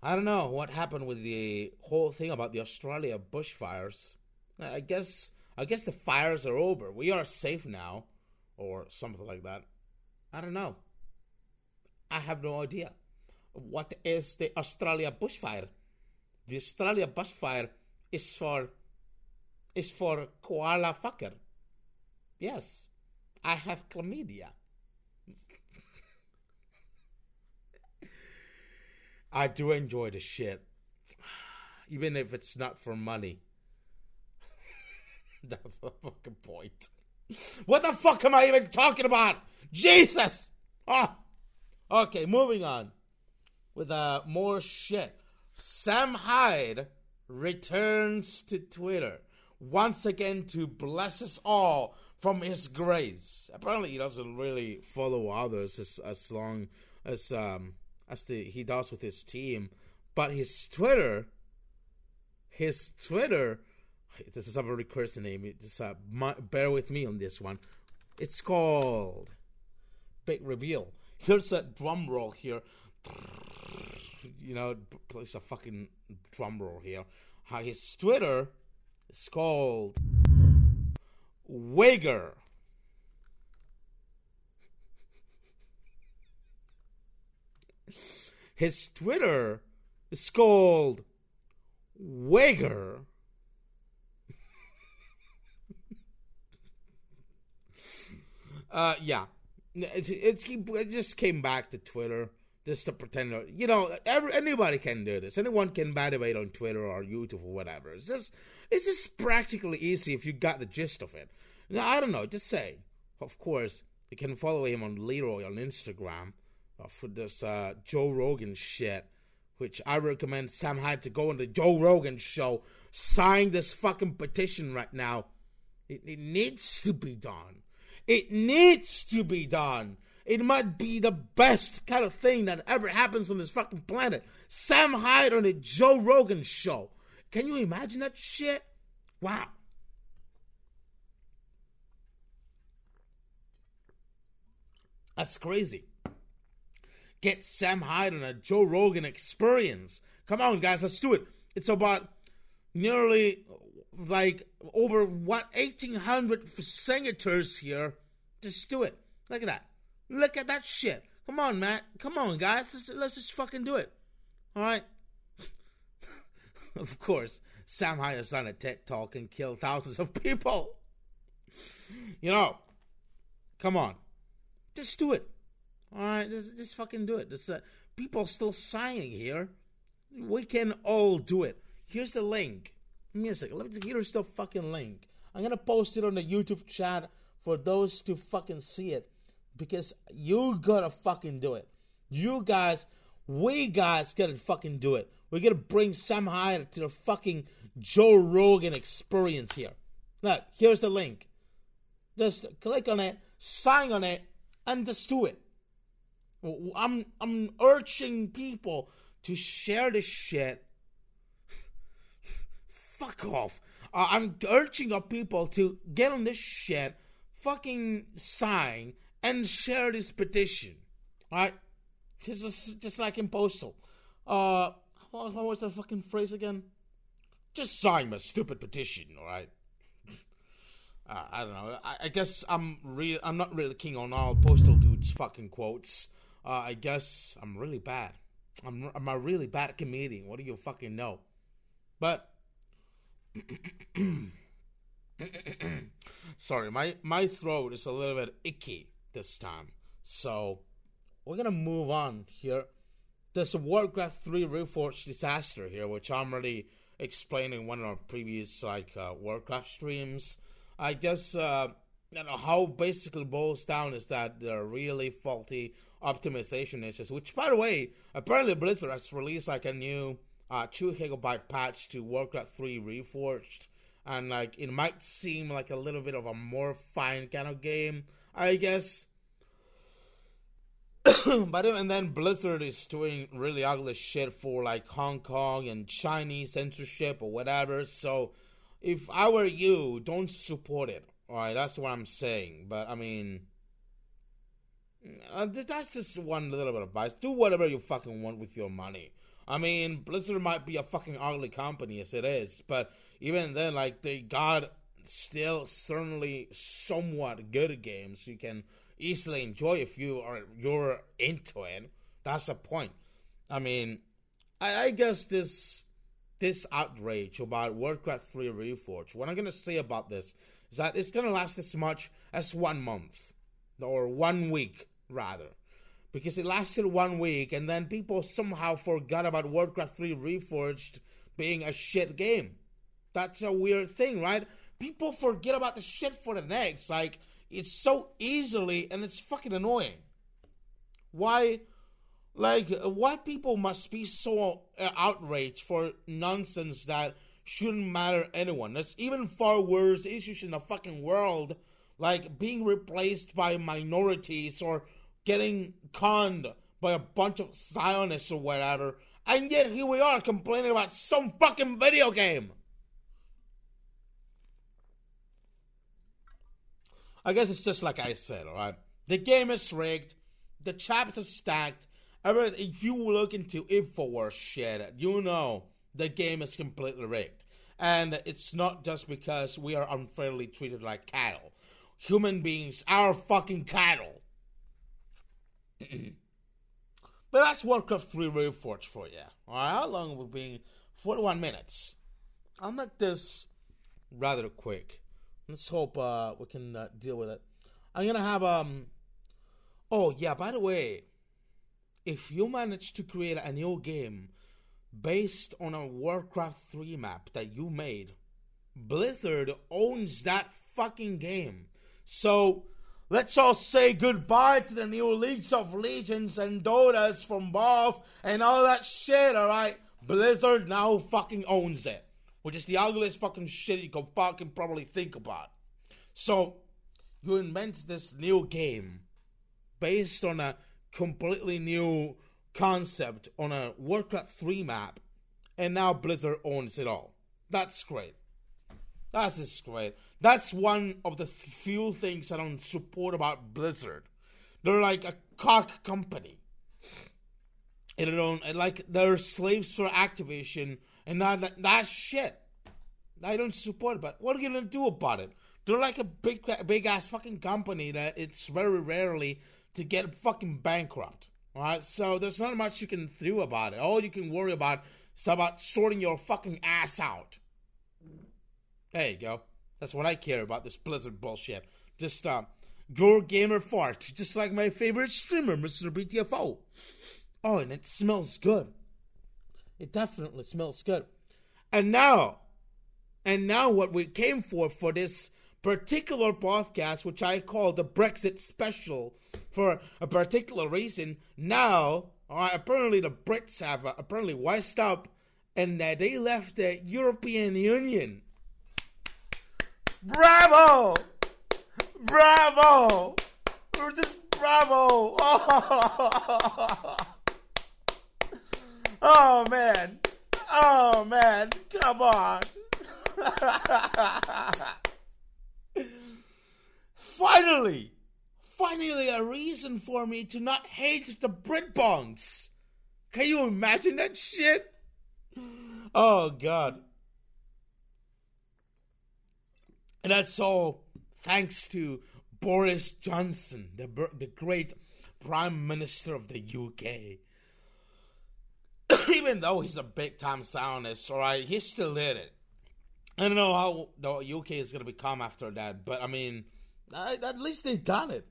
I don't know what happened with the whole thing about the Australia bushfires. I guess I guess the fires are over. We are safe now, or something like that. I don't know. I have no idea. What is the Australia bushfire? The Australia bushfire is for is for koala fucker. Yes, I have chlamydia. I do enjoy the shit, even if it's not for money. That's the fucking point. What the fuck am I even talking about? Jesus! Ah! Okay, moving on. With uh, more shit. Sam Hyde returns to Twitter once again to bless us all from his grace. Apparently, he doesn't really follow others as, as long as um, as the he does with his team, but his Twitter, his Twitter, this is a very cursed name. Just uh, my, bear with me on this one. It's called Big Reveal. Here's a drum roll here. You know, place a fucking drum roll here. How his Twitter is called Wigger. His Twitter is called Wigger. uh, yeah, it's, it's it just came back to Twitter just to pretend. You know, every, anybody can do this. Anyone can bad debate on Twitter or YouTube or whatever. It's just it's is practically easy if you got the gist of it. Now, I don't know. Just say, of course, you can follow him on Leroy on Instagram uh, for this uh, Joe Rogan shit, which I recommend Sam Hyde to go on the Joe Rogan show, sign this fucking petition right now. It, it needs to be done. It needs to be done. It might be the best kind of thing that ever happens on this fucking planet. Sam Hyde on the Joe Rogan show. Can you imagine that shit? Wow. That's crazy. Get Sam Hyde on a Joe Rogan experience. Come on, guys, let's do it. It's about nearly like over what 1800 senators here. Just do it. Look at that. Look at that shit. Come on, Matt. Come on, guys. Let's, let's just fucking do it. All right. of course, Sam has done a TED talk and killed thousands of people. You know, come on. Just do it. All right, just, just fucking do it. Uh, people are still signing here. We can all do it. Here's the link. Music. Here's the fucking link. I'm gonna post it on the YouTube chat for those to fucking see it because you gotta fucking do it. You guys, we guys gotta fucking do it. We're gonna bring Sam Hyde to the fucking Joe Rogan experience here. Look, here's the link. Just click on it, sign on it, and just do it. I'm I'm urging people to share this shit. Fuck off. I'm urging our people to get on this shit, fucking sign, and share this petition. Alright? Just, just like in Postal. Uh, what, was that fucking phrase again? Just sign my stupid petition, alright? Uh, I don't know. I, I, guess I'm real. I'm not really king on all postal dudes fucking quotes. Uh, I guess I'm really bad. I'm I'm a really bad comedian. What do you fucking know? But sorry, my my throat is a little bit icky this time. So we're gonna move on here. There's a Warcraft 3 Reforged disaster here, which I'm already explaining in one of our previous like uh, Warcraft streams. I guess uh, you know how basically boils down is that there are really faulty optimization issues. Which, by the way, apparently Blizzard has released like a new uh, two gigabyte patch to Warcraft 3 Reforged, and like it might seem like a little bit of a more fine kind of game, I guess. but and then Blizzard is doing really ugly shit for like Hong Kong and Chinese censorship or whatever. So if I were you, don't support it. All right, that's what I'm saying. But I mean, uh, that's just one little bit of advice. Do whatever you fucking want with your money. I mean, Blizzard might be a fucking ugly company as it is, but even then, like they got still certainly somewhat good games you can easily enjoy if you are you're into it. That's the point. I mean, I, I guess this this outrage about Warcraft 3 Reforged, what I'm to say about this is that it's to last as much as one month or one week, rather. because it lasted one week and then people somehow forgot about Warcraft 3 Reforged being a shit game. That's a weird thing, right? People forget about the shit for the next. Like, it's so easily and it's fucking annoying. Why? Like, why people must be so uh, outraged for nonsense that shouldn't matter anyone? There's even far worse issues in the fucking world, like being replaced by minorities or getting conned by a bunch of Zionists or whatever. And yet here we are complaining about some fucking video game. I guess it's just like I said, alright? The game is rigged, the chapter's stacked. If you look into InfoWars shit, you know the game is completely rigged. And it's not just because we are unfairly treated like cattle. Human beings are fucking cattle. but that's Warcraft 3 Reforged for you. Alright, how long have we been? 41 minutes. I'll make this rather quick. Let's hope uh, we can uh, deal with it. I'm gonna have um. Oh yeah, by the way, if you manage to create a new game based on a Warcraft 3 map that you made, Blizzard owns that fucking game. So let's all say goodbye to the new Leagues of Legends and Dotas from Valve and all that shit, alright? Blizzard now fucking owns it which is the ugliest fucking shit you can fucking probably think about. So, you invent this new game based on a completely new concept on a Warcraft 3 map, and now Blizzard owns it all. That's great. That's just great. That's one of the few things I don't support about Blizzard. They're like a cock company. They don't like they're slaves for Activision and that, that shit. I don't support but what are you gonna do about it? They're like a big, big ass fucking company that it's very rarely to get fucking bankrupt. All right, so there's not much you can do about it. All you can worry about is about sorting your fucking ass out. There you go. That's what I care about. This Blizzard bullshit. Just uh, your gamer fart, just like my favorite streamer, Mr. BTFO. Oh, and it smells good. It definitely smells good. And now, and now what we came for for this particular podcast, which I call the Brexit special for a particular reason, now, apparently the Brits have uh, apparently wised up and uh, they left the European Union. Bravo! Bravo! We're just bravo! Oh. Oh man. Oh man. Come on. finally. Finally a reason for me to not hate the Britbongs. Can you imagine that shit? Oh god. And that's all thanks to Boris Johnson, the, the great Prime Minister of the UK. even though he's a big time Zionist, all right, he still did it. I don't know how the UK is going to become after that, but I mean, at least they've done it.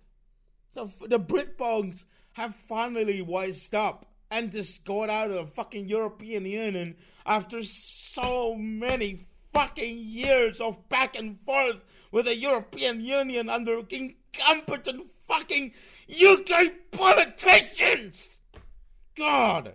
The, the Britbongs have finally wised up and just got out of the fucking European Union after so many fucking years of back and forth with the European Union under incompetent fucking UK politicians. God.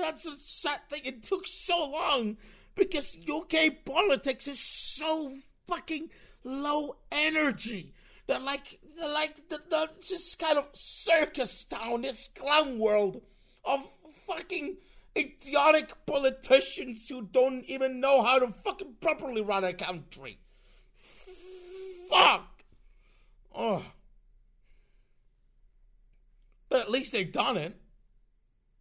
That's a sad thing. It took so long because UK politics is so fucking low energy. They're like they're like the, the just kind of circus town, this clown world of fucking idiotic politicians who don't even know how to fucking properly run a country. Fuck. Oh. But at least they've done it.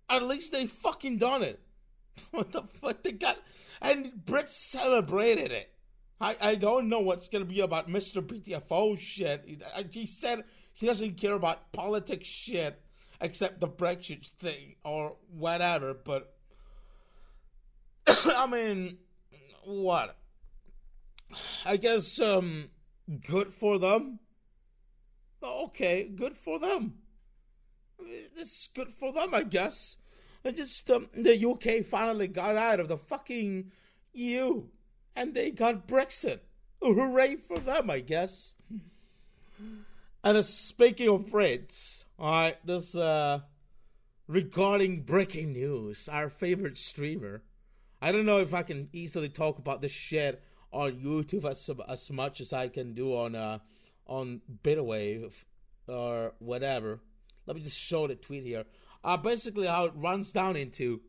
At least they fucking done it. What the fuck? They got. And Brits celebrated it. I, I don't know what's to be about Mr. BTFO shit. He, he said he doesn't care about politics shit except the Brexit thing or whatever, but. I mean, what? I guess, um, good for them. Okay, good for them. it's good for them, I guess. Just um, the UK finally got out of the fucking EU, and they got Brexit. Hooray for them, I guess. And uh, speaking of Brits, alright, this uh regarding breaking news, our favorite streamer. I don't know if I can easily talk about this shit on YouTube as as much as I can do on uh on Bitwave or whatever. Let me just show the tweet here. Uh basically how it runs down into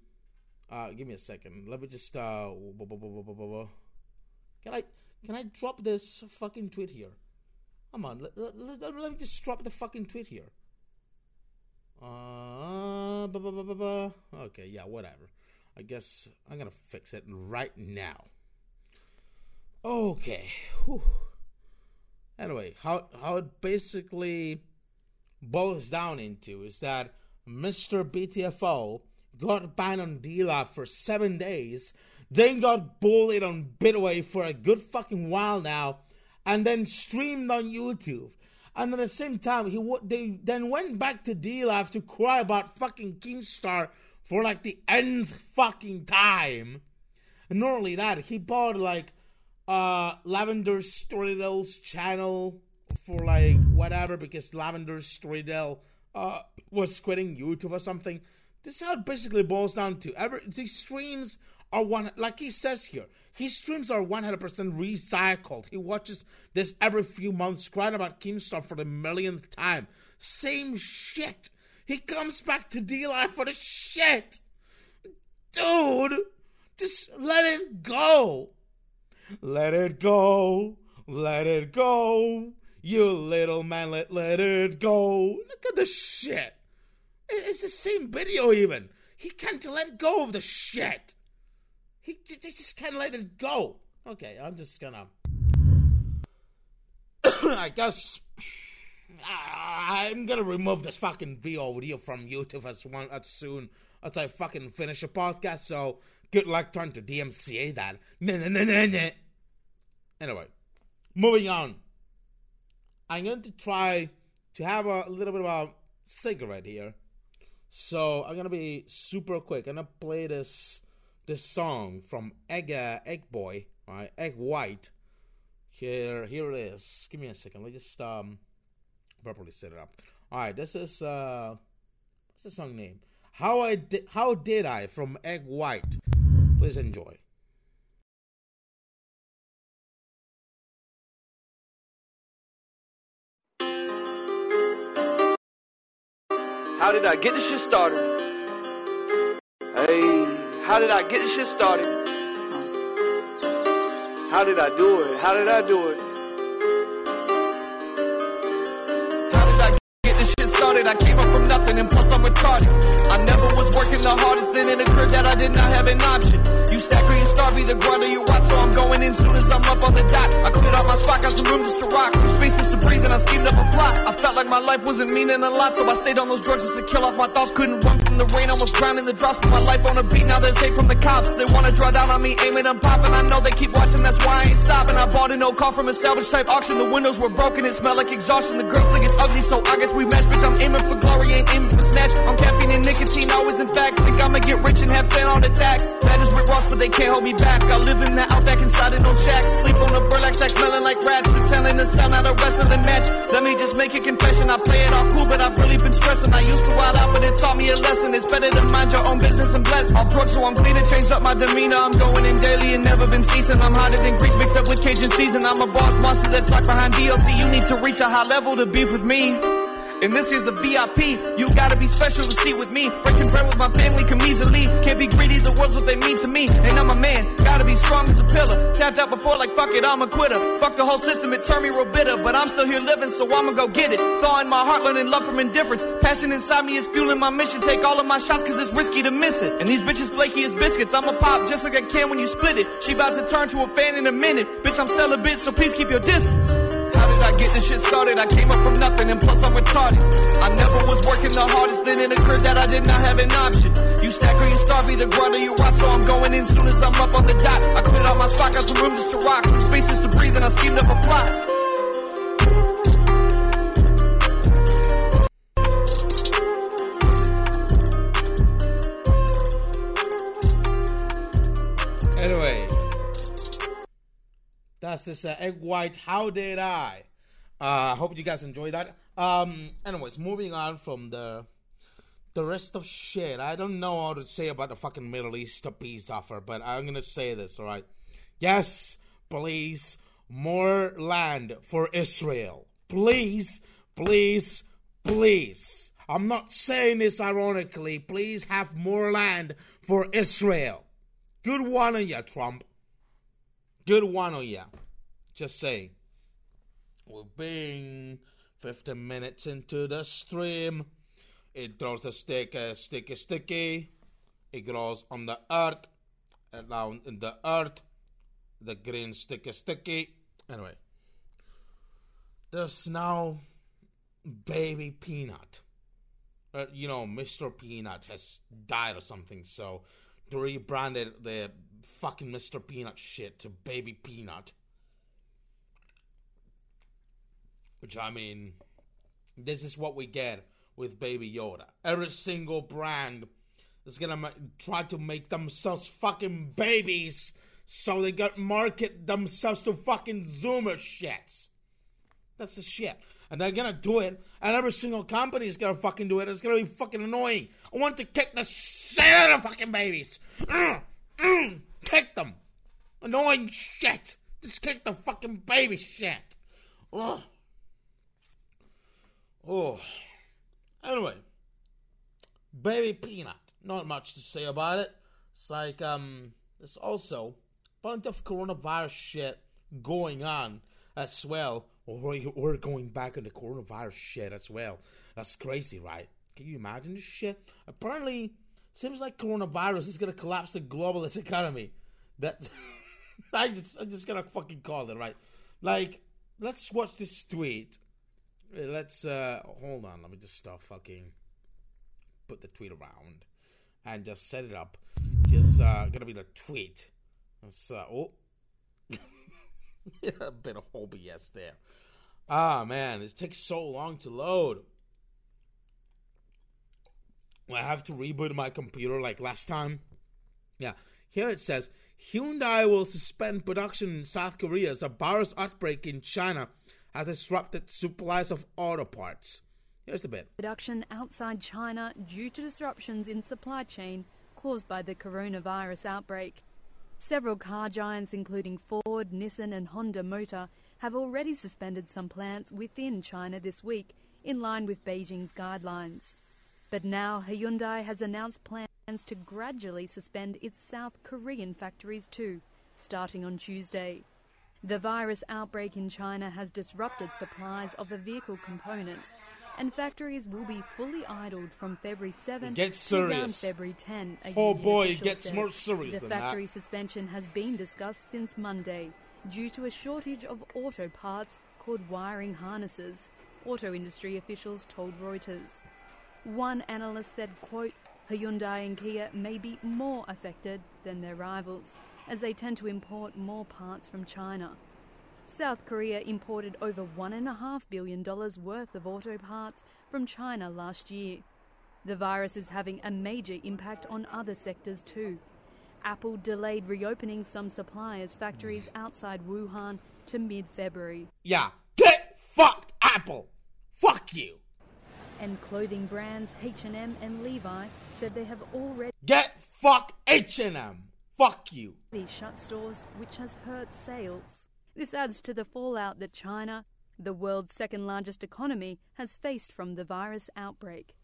uh give me a second. Let me just uh can I can I drop this fucking tweet here? Come on, let, let, let, let me just drop the fucking tweet here. Uh, okay, yeah, whatever. I guess I'm gonna fix it right now. Okay. Whew. Anyway, how how it basically boils down into is that Mr. BTFO got banned on DLive for seven days, then got bullied on Bitwave for a good fucking while now, and then streamed on YouTube. And at the same time, he w- they then went back to DLive to cry about fucking Keemstar for like the nth fucking time. And not only that, he bought like uh Lavender Storydale's channel for like whatever because Lavender Storydale uh was quitting YouTube or something. This is how it basically boils down to. Every these streams are one like he says here. His streams are 100% recycled. He watches this every few months, crying about Keemstar for the millionth time. Same shit. He comes back to DLive for the shit. Dude, just let it go. Let it go. Let it go. You little man, let, let it go. Look at the shit. It's the same video, even. He can't let go of the shit. He, just can't let it go. Okay, I'm just gonna. I guess I'm gonna remove this fucking video from YouTube as one as soon as I fucking finish a podcast. So good luck trying to DMCA that. Anyway, moving on. I'm going to try to have a little bit of a cigarette here. So I'm gonna be super quick. I'm gonna play this this song from Egg uh, Egg Boy, right? Egg White. Here here it is. Give me a second. Let me just um properly set it up. Alright, this is uh what's the song name? How I did how did I from Egg White. Please enjoy. How did I get this shit started? Hey, how did I get this shit started? How did I do it? How did I do it? How did I get this shit started? I came up from nothing and plus I'm retarded. I never was working the hardest, then it occurred that I did not have an option. You stack or you starve, either grind or you watch, so I'm going in soon as I'm up on the dot. I cleared out my spot, got some room just to rock, some spaces to breathe, and I schemed up a plot. I felt like my life wasn't meaning a lot, so I stayed on those drugs just to kill off my thoughts. Couldn't run from the rain, almost drowned in the drops, put my life on a beat. Now there's hate from the cops. They wanna draw down on me, aiming and popping. I know they keep watching, that's why I ain't stopping. I bought an old car from a salvage type auction. The windows were broken, it smelled like exhaustion. The girls think it's ugly, so I guess we match. Bitch, I'm aiming for glory, ain't aiming for snatch. I'm caffeine and nicotine, always in fact. Think I'ma get rich and have fun on the tax. That is Rick Ross, but they can't hold me back. I live in the outback inside an no shack. Sleep on a burlap sack, smelling like rats. And telling the sound out a wrestling match. Let me just make a confession. I play it all cool, but I've really been stressing. I used to wild out, but it taught me a lesson. It's better to mind your own business and bless. Off drugs, so I'm clean and change up my demeanor. I'm going in daily and never been ceasing. I'm hotter than grease mixed up with Cajun season. I'm a boss monster that's locked behind DLC. You need to reach a high level to beef with me. And this is the VIP. You gotta be special to see with me. Breaking bread with my family come easily. Can't be greedy, the world's what they mean to me. And I'm a man, gotta be strong as a pillar. Tapped out before, like fuck it, I'm a quitter. Fuck the whole system, it turned me real bitter. But I'm still here living, so I'ma go get it. Thawing my heart, learning love from indifference. Passion inside me is fueling my mission. Take all of my shots, cause it's risky to miss it. And these bitches flaky as biscuits. I'ma pop just like I can when you split it. She about to turn to a fan in a minute. Bitch, I'm celibate, so please keep your distance getting shit started. I came up from nothing and plus I'm retarded. I never was working the hardest, then it occurred that I did not have an option. You stack or you starve me, the grinder you rot, so I'm going in soon as I'm up on the dot. I quit out my spot, got some room just to rock, some spaces to breathe, and I schemed up a plot. Anyway, that's just uh, egg white. How did I? I uh, hope you guys enjoy that. Um, anyways, moving on from the the rest of shit. I don't know how to say about the fucking Middle East peace offer, but I'm gonna say this. All right. Yes, please, more land for Israel. Please, please, please. I'm not saying this ironically. Please have more land for Israel. Good one on ya, Trump. Good one on ya. Just saying. We're being 15 minutes into the stream. It grows the stick, uh, sticky, sticky. It grows on the earth, around in the earth. The green sticky, sticky. Anyway, there's now baby peanut. Uh, you know, Mr. Peanut has died or something, so they rebranded the fucking Mr. Peanut shit to Baby Peanut. Which I mean, this is what we get with Baby Yoda. Every single brand is gonna ma- try to make themselves fucking babies so they got market themselves to fucking Zoomer shits. That's the shit. And they're gonna do it, and every single company is gonna fucking do it. It's gonna be fucking annoying. I want to kick the shit out of fucking babies. Mm, mm, kick them. Annoying shit. Just kick the fucking baby shit. Ugh. Oh. Anyway, baby peanut. Not much to say about it. It's like um, there's also a bunch of coronavirus shit going on as well. We're going back into coronavirus shit as well. That's crazy, right? Can you imagine this shit? Apparently, seems like coronavirus is gonna collapse the globalist economy. That's I just I'm just gonna fucking call it right. Like, let's watch this tweet. Let's uh hold on. Let me just start fucking put the tweet around and just set it up. Just uh gonna be the tweet. Let's uh oh. a bit of OBS there. Ah man, it takes so long to load. I have to reboot my computer like last time. Yeah, here it says Hyundai will suspend production in South Korea as a virus outbreak in China has disrupted supplies of auto parts. Here's a bit. Production outside China due to disruptions in supply chain caused by the coronavirus outbreak. Several car giants, including Ford, Nissan, and Honda Motor, have already suspended some plants within China this week, in line with Beijing's guidelines. But now Hyundai has announced plans to gradually suspend its South Korean factories too, starting on Tuesday. The virus outbreak in China has disrupted supplies of a vehicle component, and factories will be fully idled from February 7 It gets to around. February 10. a Oh boy, it gets said. more serious The than that. factory suspension has been discussed since Monday due to a shortage of auto parts called wiring harnesses, auto industry officials told Reuters. One analyst said, quote, Hyundai and Kia may be more affected than their rivals, as they tend to import more parts from China. South Korea imported over $1.5 billion worth of auto parts from China last year. The virus is having a major impact on other sectors too. Apple delayed reopening some suppliers' factories outside Wuhan to mid February. Yeah, get fucked, Apple. Fuck you. And clothing brands H&M and Levi said they have already Get fuck H&M. Fuck you. shut stores, which has hurt sales. This adds to the fallout that China, the world's second largest economy, has faced from the virus outbreak.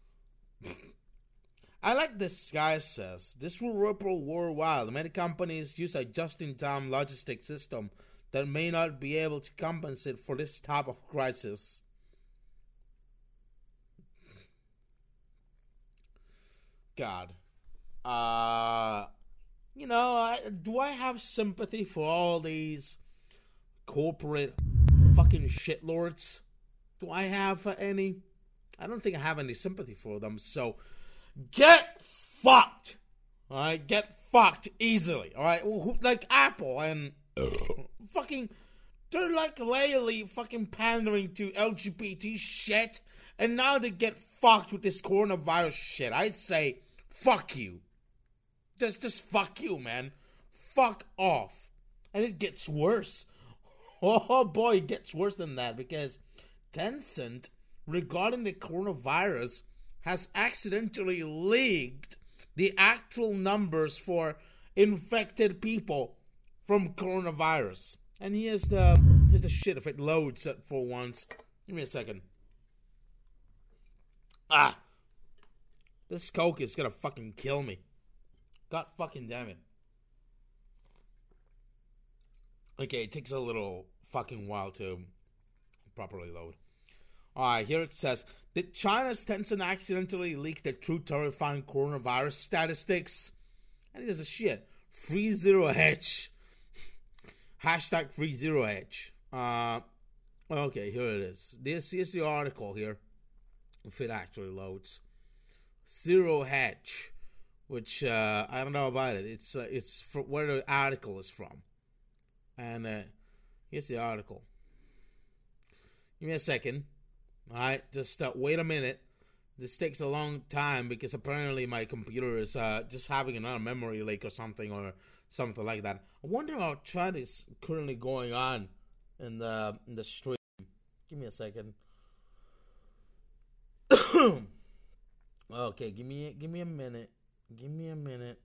I like this guy says this will ripple worldwide. Many companies use a just-in-time logistic system that may not be able to compensate for this type of crisis. God, uh, you know, I, do I have sympathy for all these corporate fucking shitlords? Do I have any? I don't think I have any sympathy for them. So get fucked. All right, get fucked easily. All right, Who- like Apple and fucking, they're like lately fucking pandering to LGBT shit, and now they get fucked with this coronavirus shit. I say, fuck you. Just, just fuck you, man. fuck off. And it gets worse. Oh boy, it gets worse than that because Tencent, regarding the coronavirus, has accidentally leaked the actual numbers for infected people from coronavirus. And here's the here's the shit if it loads for once. Give me a second. Ah, this coke is gonna fucking kill me. God fucking damn it. Okay, it takes a little fucking while to properly load. Alright, here it says Did China's Tencent accidentally leak the true terrifying coronavirus statistics? And here's a shit. Free zero hedge. Hashtag free zero hedge. Uh, okay, here it is. This is the article here. If it actually loads. Zero hedge. Which, uh, I don't know about it. It's, uh, it's where the article is from. And, uh, here's the article. Give me a second. All right, just uh, wait a minute. This takes a long time because apparently my computer is uh, just having another memory leak or something or something like that. I wonder how chat is currently going on in the in the stream. Give me a second. okay, give me give me a minute. Give me a minute.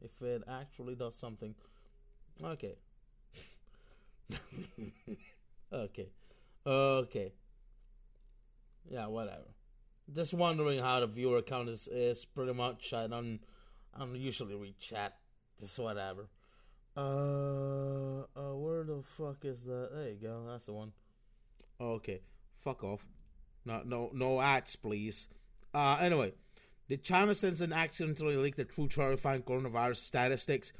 If it actually does something. Okay. okay. Okay. Yeah, whatever. Just wondering how the viewer count is, is pretty much. I don't, I don't usually read chat. Just whatever. Uh, uh, where the fuck is that? There you go. That's the one. Okay. Fuck off. No, no, no ads, please. Uh, anyway, did China an accidentally leaked the true terrifying coronavirus statistics?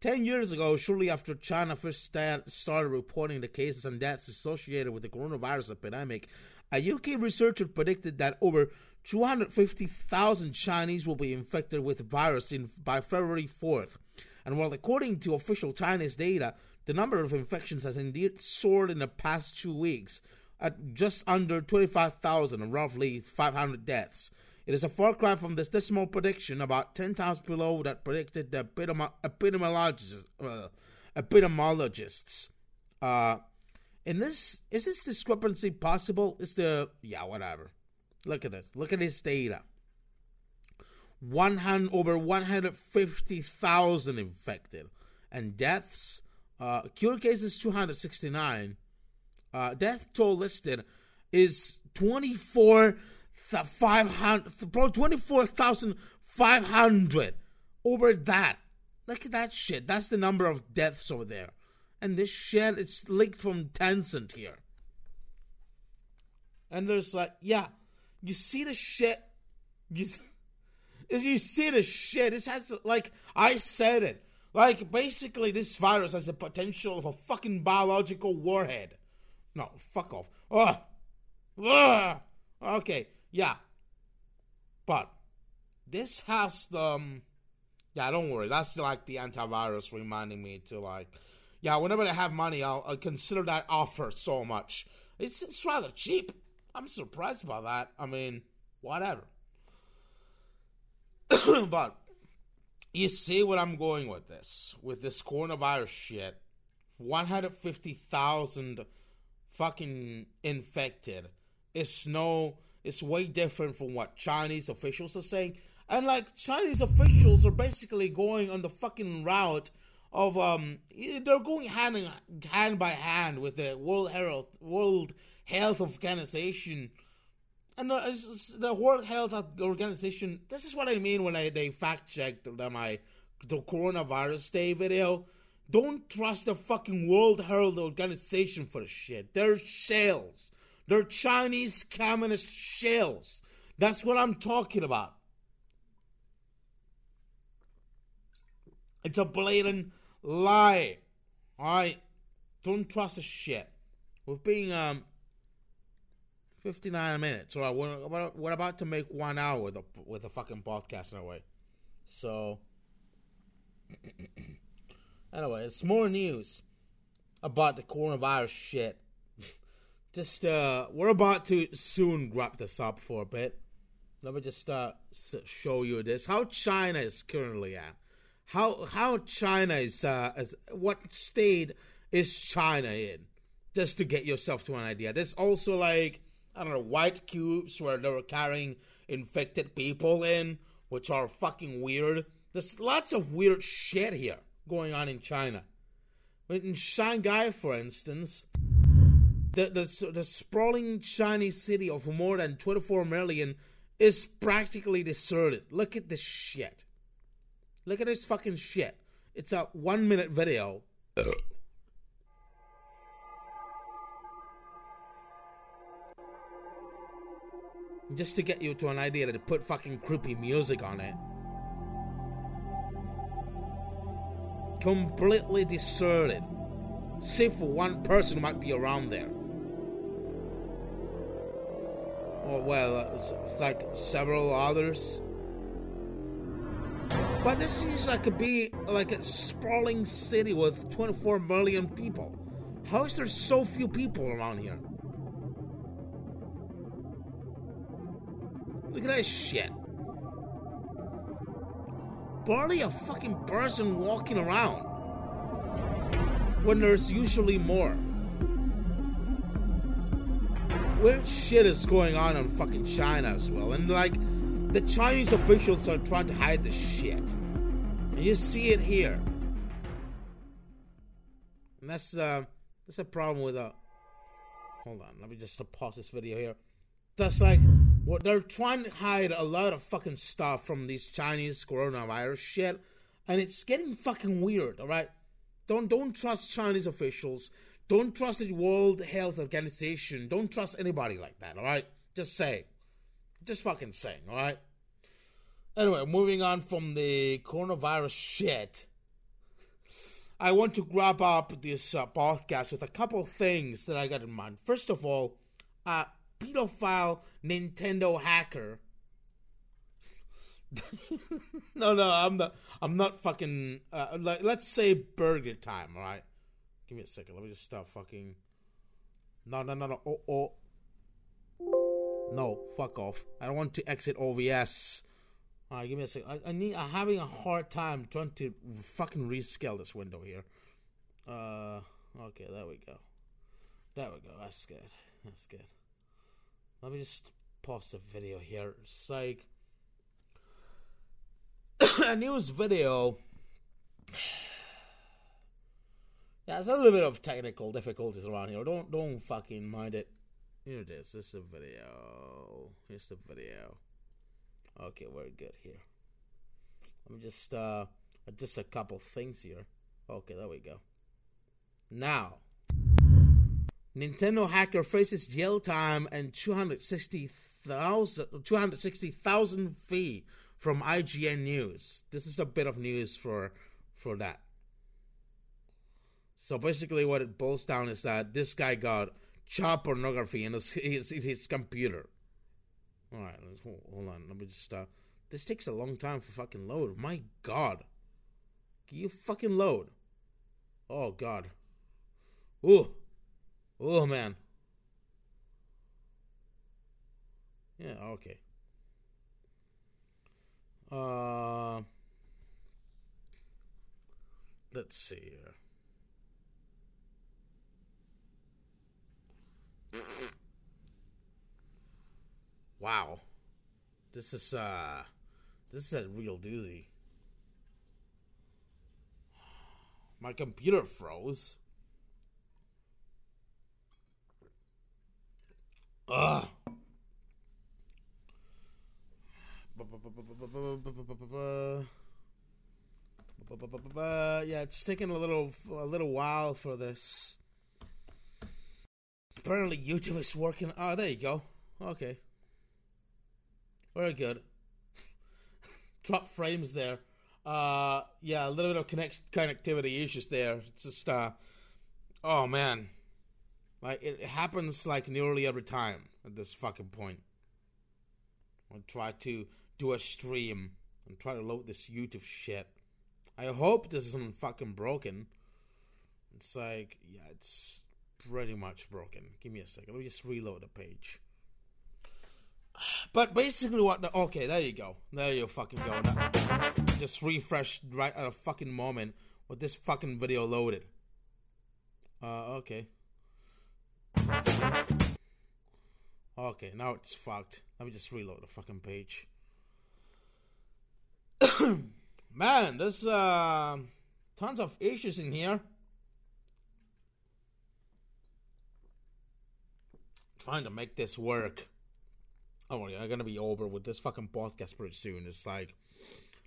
Ten years ago, shortly after China first start, started reporting the cases and deaths associated with the coronavirus epidemic, a UK researcher predicted that over 250,000 Chinese will be infected with the virus in, by February 4th. And while according to official Chinese data, the number of infections has indeed soared in the past two weeks at just under 25,000 and roughly 500 deaths. It is a far cry from this dismal prediction, about 10 times below that predicted the epidemi- epidemiologists. Uh, epidemiologists. Uh, in this, is this discrepancy possible? Is the yeah, whatever. Look at this. Look at this data. One hundred over one hundred fifty thousand infected, and deaths. Uh, cure cases two hundred sixty nine. Uh, death toll listed is twenty four five hundred. Twenty four thousand five hundred. Over that. Look at that shit. That's the number of deaths over there and this shit it's leaked from Tencent here. And there's like, yeah, you see the shit, you, you see the shit. This has to, like I said it. Like basically, this virus has the potential of a fucking biological warhead. No, fuck off. Ugh. Ugh. Okay, yeah, but this has the. Um, yeah, don't worry. That's like the antivirus reminding me to like yeah, whenever I have money, I'll, I'll consider that offer so much. It's, it's rather cheap. I'm surprised by that. I mean, whatever. but you see what I'm going with this, with this coronavirus shit. 150,000 fucking infected. It's no, it's way different from what Chinese officials are saying. And like Chinese officials are basically going on the fucking route of um they're going hand in, hand by hand with the World Health World Health Organization and the, the World Health Organization. This is what I mean when I they fact checked my the coronavirus day video. Don't trust the fucking World Health Organization for shit. They're shells. They're Chinese communist shells. That's what I'm talking about. It's a blatant lie. I don't trust a shit. We're being um 59 minutes. So we're, we're about to make one hour with a with a fucking podcast in a way. So anyway, it's more news about the coronavirus shit. Just uh, we're about to soon wrap this up for a bit. Let me just uh, show you this. How China is currently at. how how China is uh, as what state is China in, just to get yourself to an idea. There's also like I don't know white cubes where they were carrying infected people in, which are fucking weird. There's lots of weird shit here going on in China. In Shanghai, for instance, the, the, the sprawling Chinese city of more than 24 million is practically deserted. Look at this shit. Look at this fucking shit. It's a one minute video. Just to get you to an idea they put fucking creepy music on it. Completely deserted. Save for one person might be around there. Well, uh, like several others. But this seems like a be like a sprawling city with 24 million people. How is there so few people around here? Look at that shit. Barely a fucking person walking around. When there's usually more. Weird shit is going on in fucking China as well. And like, the Chinese officials are trying to hide the shit. And you see it here. And that's uh that's a problem with uh hold on, let me just pause this video here. That's like they're trying to hide a lot of fucking stuff from these Chinese coronavirus shit, and it's getting fucking weird. All right, don't don't trust Chinese officials. Don't trust the World Health Organization. Don't trust anybody like that. All right, just say, just fucking saying. All right. Anyway, moving on from the coronavirus shit. I want to wrap up this uh, podcast with a couple things that I got in mind. First of all, uh, pedophile Nintendo hacker. no, no, I'm not. I'm not fucking. Uh, like, let's say burger time. All right, give me a second. Let me just stop fucking. No, no, no, no. Oh, oh. No, fuck off. I don't want to exit OBS. All right, give me a second. I, I need. I'm having a hard time trying to fucking rescale this window here. Uh, okay, there we go. There we go. That's good. That's good. Let me just pause the video here. It's like a news video. Yeah, there's a little bit of technical difficulties around here. Don't don't fucking mind it. Here it is. This is the video. Here's the video. Okay, we're good here. Let me just uh just a couple things here. Okay, there we go. Now, Nintendo hacker faces jail time and 260,000 260,000 fee from IGN News. This is a bit of news for for that. So basically, what it boils down is that this guy got child pornography in his his, his computer. All right, hold, hold on. Let me just. Uh, this takes a long time for fucking load. My God, Can you fucking load? Oh God. Ooh. Oh man. Yeah, okay. Uh let's see here. Wow. This is uh this is a real doozy. My computer froze. Ugh. Yeah, it's taking a little a little while for this. Apparently, YouTube is working. Oh, there you go. Okay, very good. Drop frames there. Uh, yeah, a little bit of connect connectivity issues there. It's just uh, oh man. Like it happens like nearly every time at this fucking point. I'll try to do a stream and try to load this YouTube shit. I hope this isn't fucking broken. It's like, yeah, it's pretty much broken. Give me a second. Let me just reload the page. But basically, what? The, okay, there you go. There you fucking go. Just refreshed right at a fucking moment with this fucking video loaded. Uh, okay. Okay, now it's fucked. Let me just reload the fucking page. Man, there's uh, tons of issues in here. Trying to make this work. Oh, I'm gonna be over with this fucking podcast pretty soon. It's like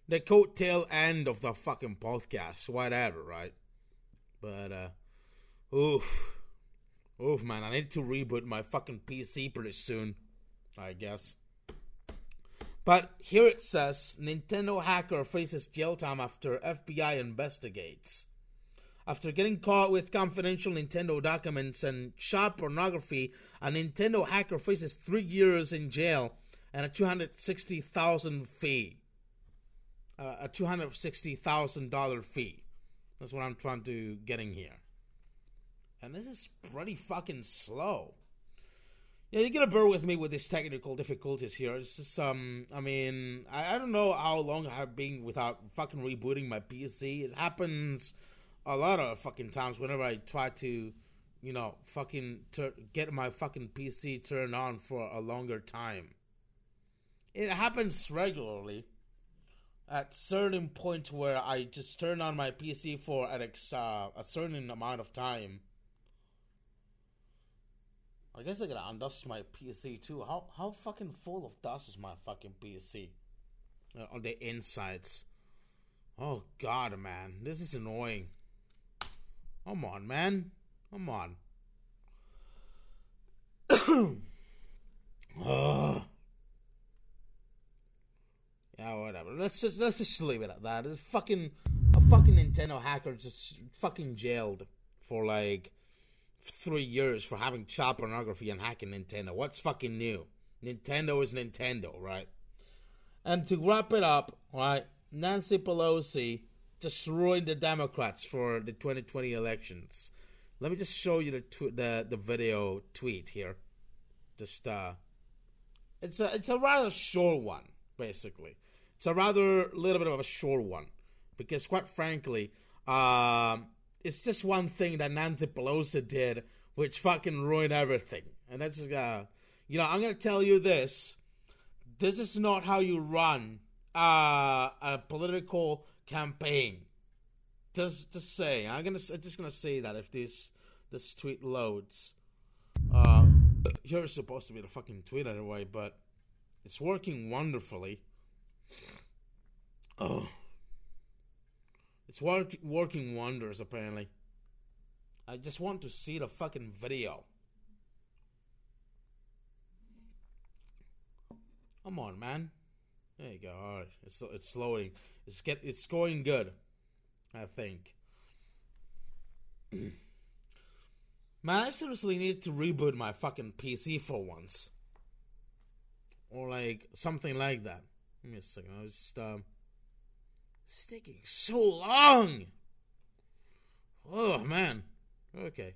the coattail end of the fucking podcast, whatever, right? But uh, oof, oof, man, I need to reboot my fucking PC pretty soon, I guess. But here it says Nintendo hacker faces jail time after FBI investigates. After getting caught with confidential Nintendo documents and child pornography, a Nintendo hacker faces three years in jail and a two hundred sixty thousand fee. Uh, a two hundred sixty thousand dollar fee. That's what I'm trying to getting here. And this is pretty fucking slow. Yeah, you gotta bear with me with these technical difficulties here. It's just, um, I mean, I, I don't know how long I've been without fucking rebooting my PC. It happens a lot of fucking times whenever I try to, you know, fucking tur- get my fucking PC turned on for a longer time. It happens regularly at certain points where I just turn on my PC for an ex- uh, a certain amount of time. I guess I gotta undust my PC too. How how fucking full of dust is my fucking PC? Uh, on the insides. Oh god, man, this is annoying. Come on, man. Come on. oh. Yeah, whatever. Let's just let's just leave it at that. It's fucking a fucking Nintendo hacker just fucking jailed for like three years for having child pornography and hacking Nintendo. What's fucking new? Nintendo is Nintendo, right? And to wrap it up, right, Nancy Pelosi ruined the Democrats for the 2020 elections. Let me just show you the tw- the the video tweet here. Just uh, it's a it's a rather short one, basically. It's a rather little bit of a short one because, quite frankly, um, it's just one thing that Nancy Pelosi did, which fucking ruined everything. And that's uh, you know, I'm gonna tell you this: this is not how you run uh, a political campaign. Just, just say, I'm gonna, I'm just gonna say that if this, this tweet loads, uh, here's supposed to be the fucking tweet anyway, but it's working wonderfully. Oh, it's work, working wonders apparently. I just want to see the fucking video. Come on, man. There you go. All right, it's it's loading. It's get it's going good. I think. Man, I seriously need to reboot my fucking PC for once, or like something like that. Give me a second. I was just um, it's taking so long. Oh man. Okay.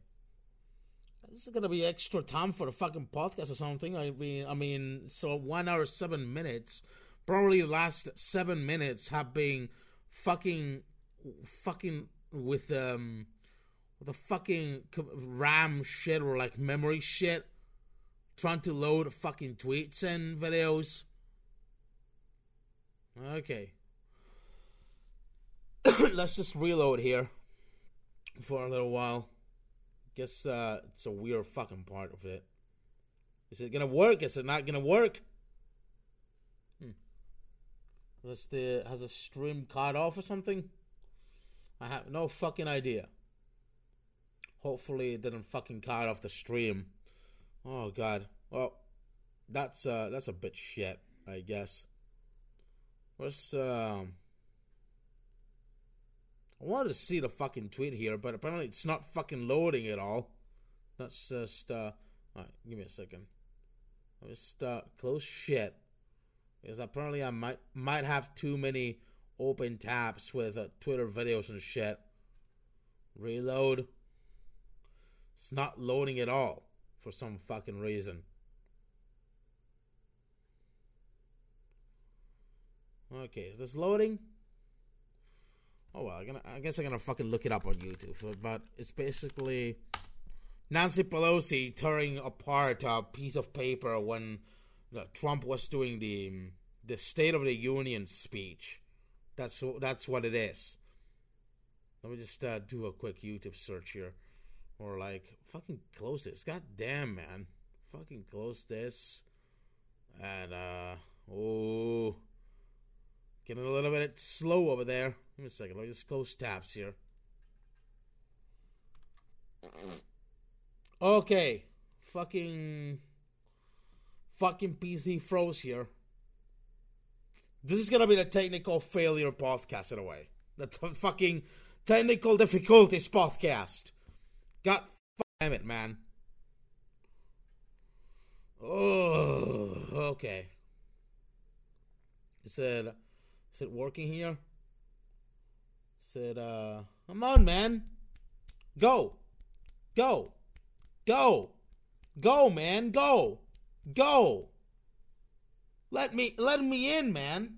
This is gonna be extra time for the fucking podcast or something. I mean, I mean, so one hour seven minutes. Probably the last seven minutes have been fucking, fucking with um, with the fucking RAM shit or like memory shit, trying to load fucking tweets and videos. Okay. Let's just reload here for a little while. Guess uh, it's a weird fucking part of it. Is it gonna work? Is it not gonna work? Has the has a stream cut off or something? I have no fucking idea. Hopefully it didn't fucking cut off the stream. Oh god. Well, that's uh that's a bit shit, I guess. What's um I wanted to see the fucking tweet here, but apparently it's not fucking loading at all. That's just uh alright, give me a second. I'll just uh close shit. Because apparently I might might have too many open tabs with uh, Twitter videos and shit. Reload. It's not loading at all for some fucking reason. Okay, is this loading? Oh well, I'm gonna, I guess I'm gonna fucking look it up on YouTube. But it's basically Nancy Pelosi tearing apart a piece of paper when Trump was doing the the State of the Union speech. That's that's what it is. Let me just uh, do a quick YouTube search here, or like fucking close this. God damn, man, fucking close this, and uh oh. Getting a little bit slow over there. Give me a second. Let me just close tabs here. Okay. Fucking. Fucking PC froze here. This is gonna be the technical failure podcast in a way. The t- fucking technical difficulties podcast. God damn it, man. Oh, okay. It said is it working here? Said, uh, come on, man. Go. Go. Go. Go, man. Go. Go. Let me, let me in, man.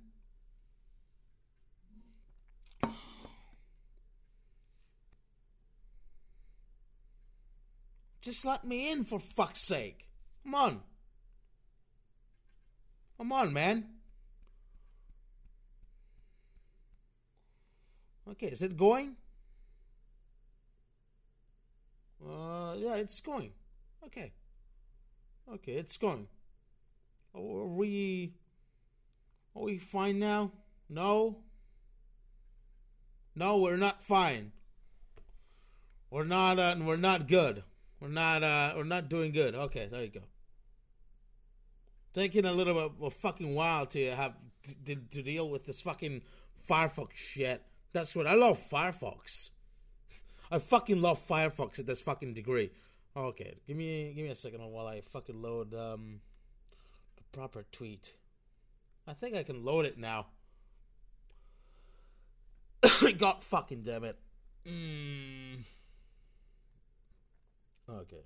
Just let me in for fuck's sake. Come on. Come on, man. Okay, is it going? Uh, yeah, it's going. Okay. Okay, it's going. Are we. Are we fine now? No? No, we're not fine. We're not. Uh, we're not good. We're not. Uh, we're not doing good. Okay, there you go. Taking a little bit of a fucking while to have to, to deal with this fucking Firefox shit. That's what I love Firefox. I fucking love Firefox at this fucking degree. Okay, give me give me a second while I fucking load um the proper tweet. I think I can load it now. God fucking damn it. Mm. Okay.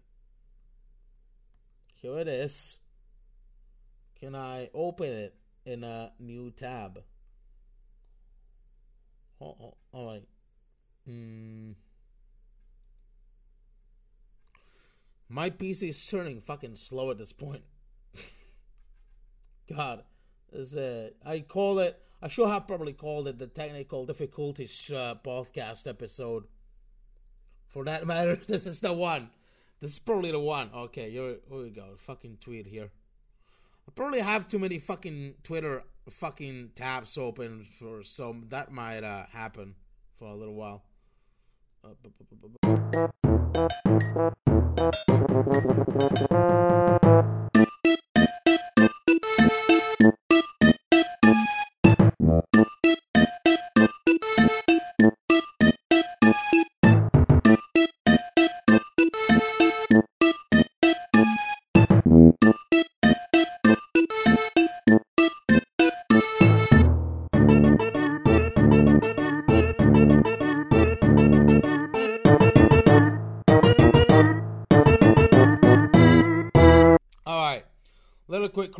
Here it is. Can I open it in a new tab? Oh, oh, right. Hmm. My PC is turning fucking slow at this point. God, is it? I call it. I should have probably called it the technical difficulties uh, podcast episode. For that matter, this is the one. This is probably the one. Okay, here, here we go. Fucking tweet here. I probably have too many fucking Twitter fucking tabs open for so that might uh, happen for a little while. Uh, Thank you.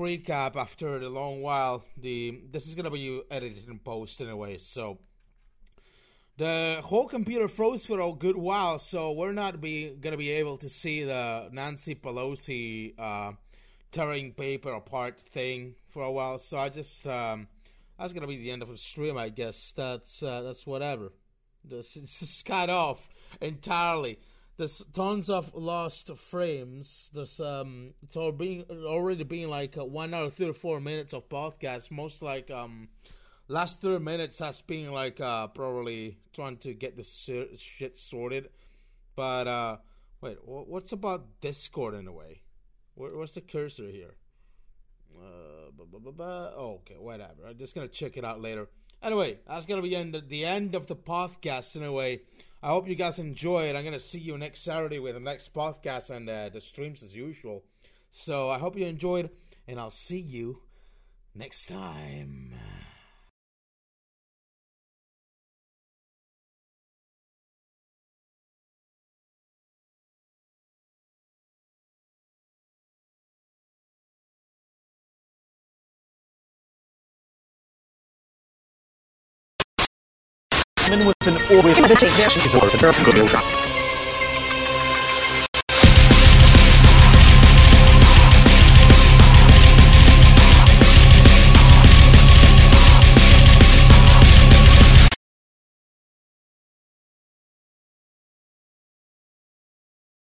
Recap after a long while. The this is gonna be edited and post anyway, so the whole computer froze for a good while, so we're not be gonna be able to see the Nancy Pelosi uh, tearing paper apart thing for a while. So I just um, that's gonna be the end of the stream, I guess. That's uh, that's whatever. This is cut off entirely there's tons of lost frames. There's um, it's all being already being like uh, one hour four minutes of podcast. Most like um, last thirty minutes has been like uh probably trying to get this shit sorted. But uh, wait, what's about Discord in a way? What's the cursor here? Uh, oh, okay, whatever. I'm just gonna check it out later. Anyway, that's gonna be end the end of the podcast in a way. I hope you guys enjoy it. I'm gonna see you next Saturday with the next podcast and uh, the streams as usual. So I hope you enjoyed, and I'll see you next time. With an Good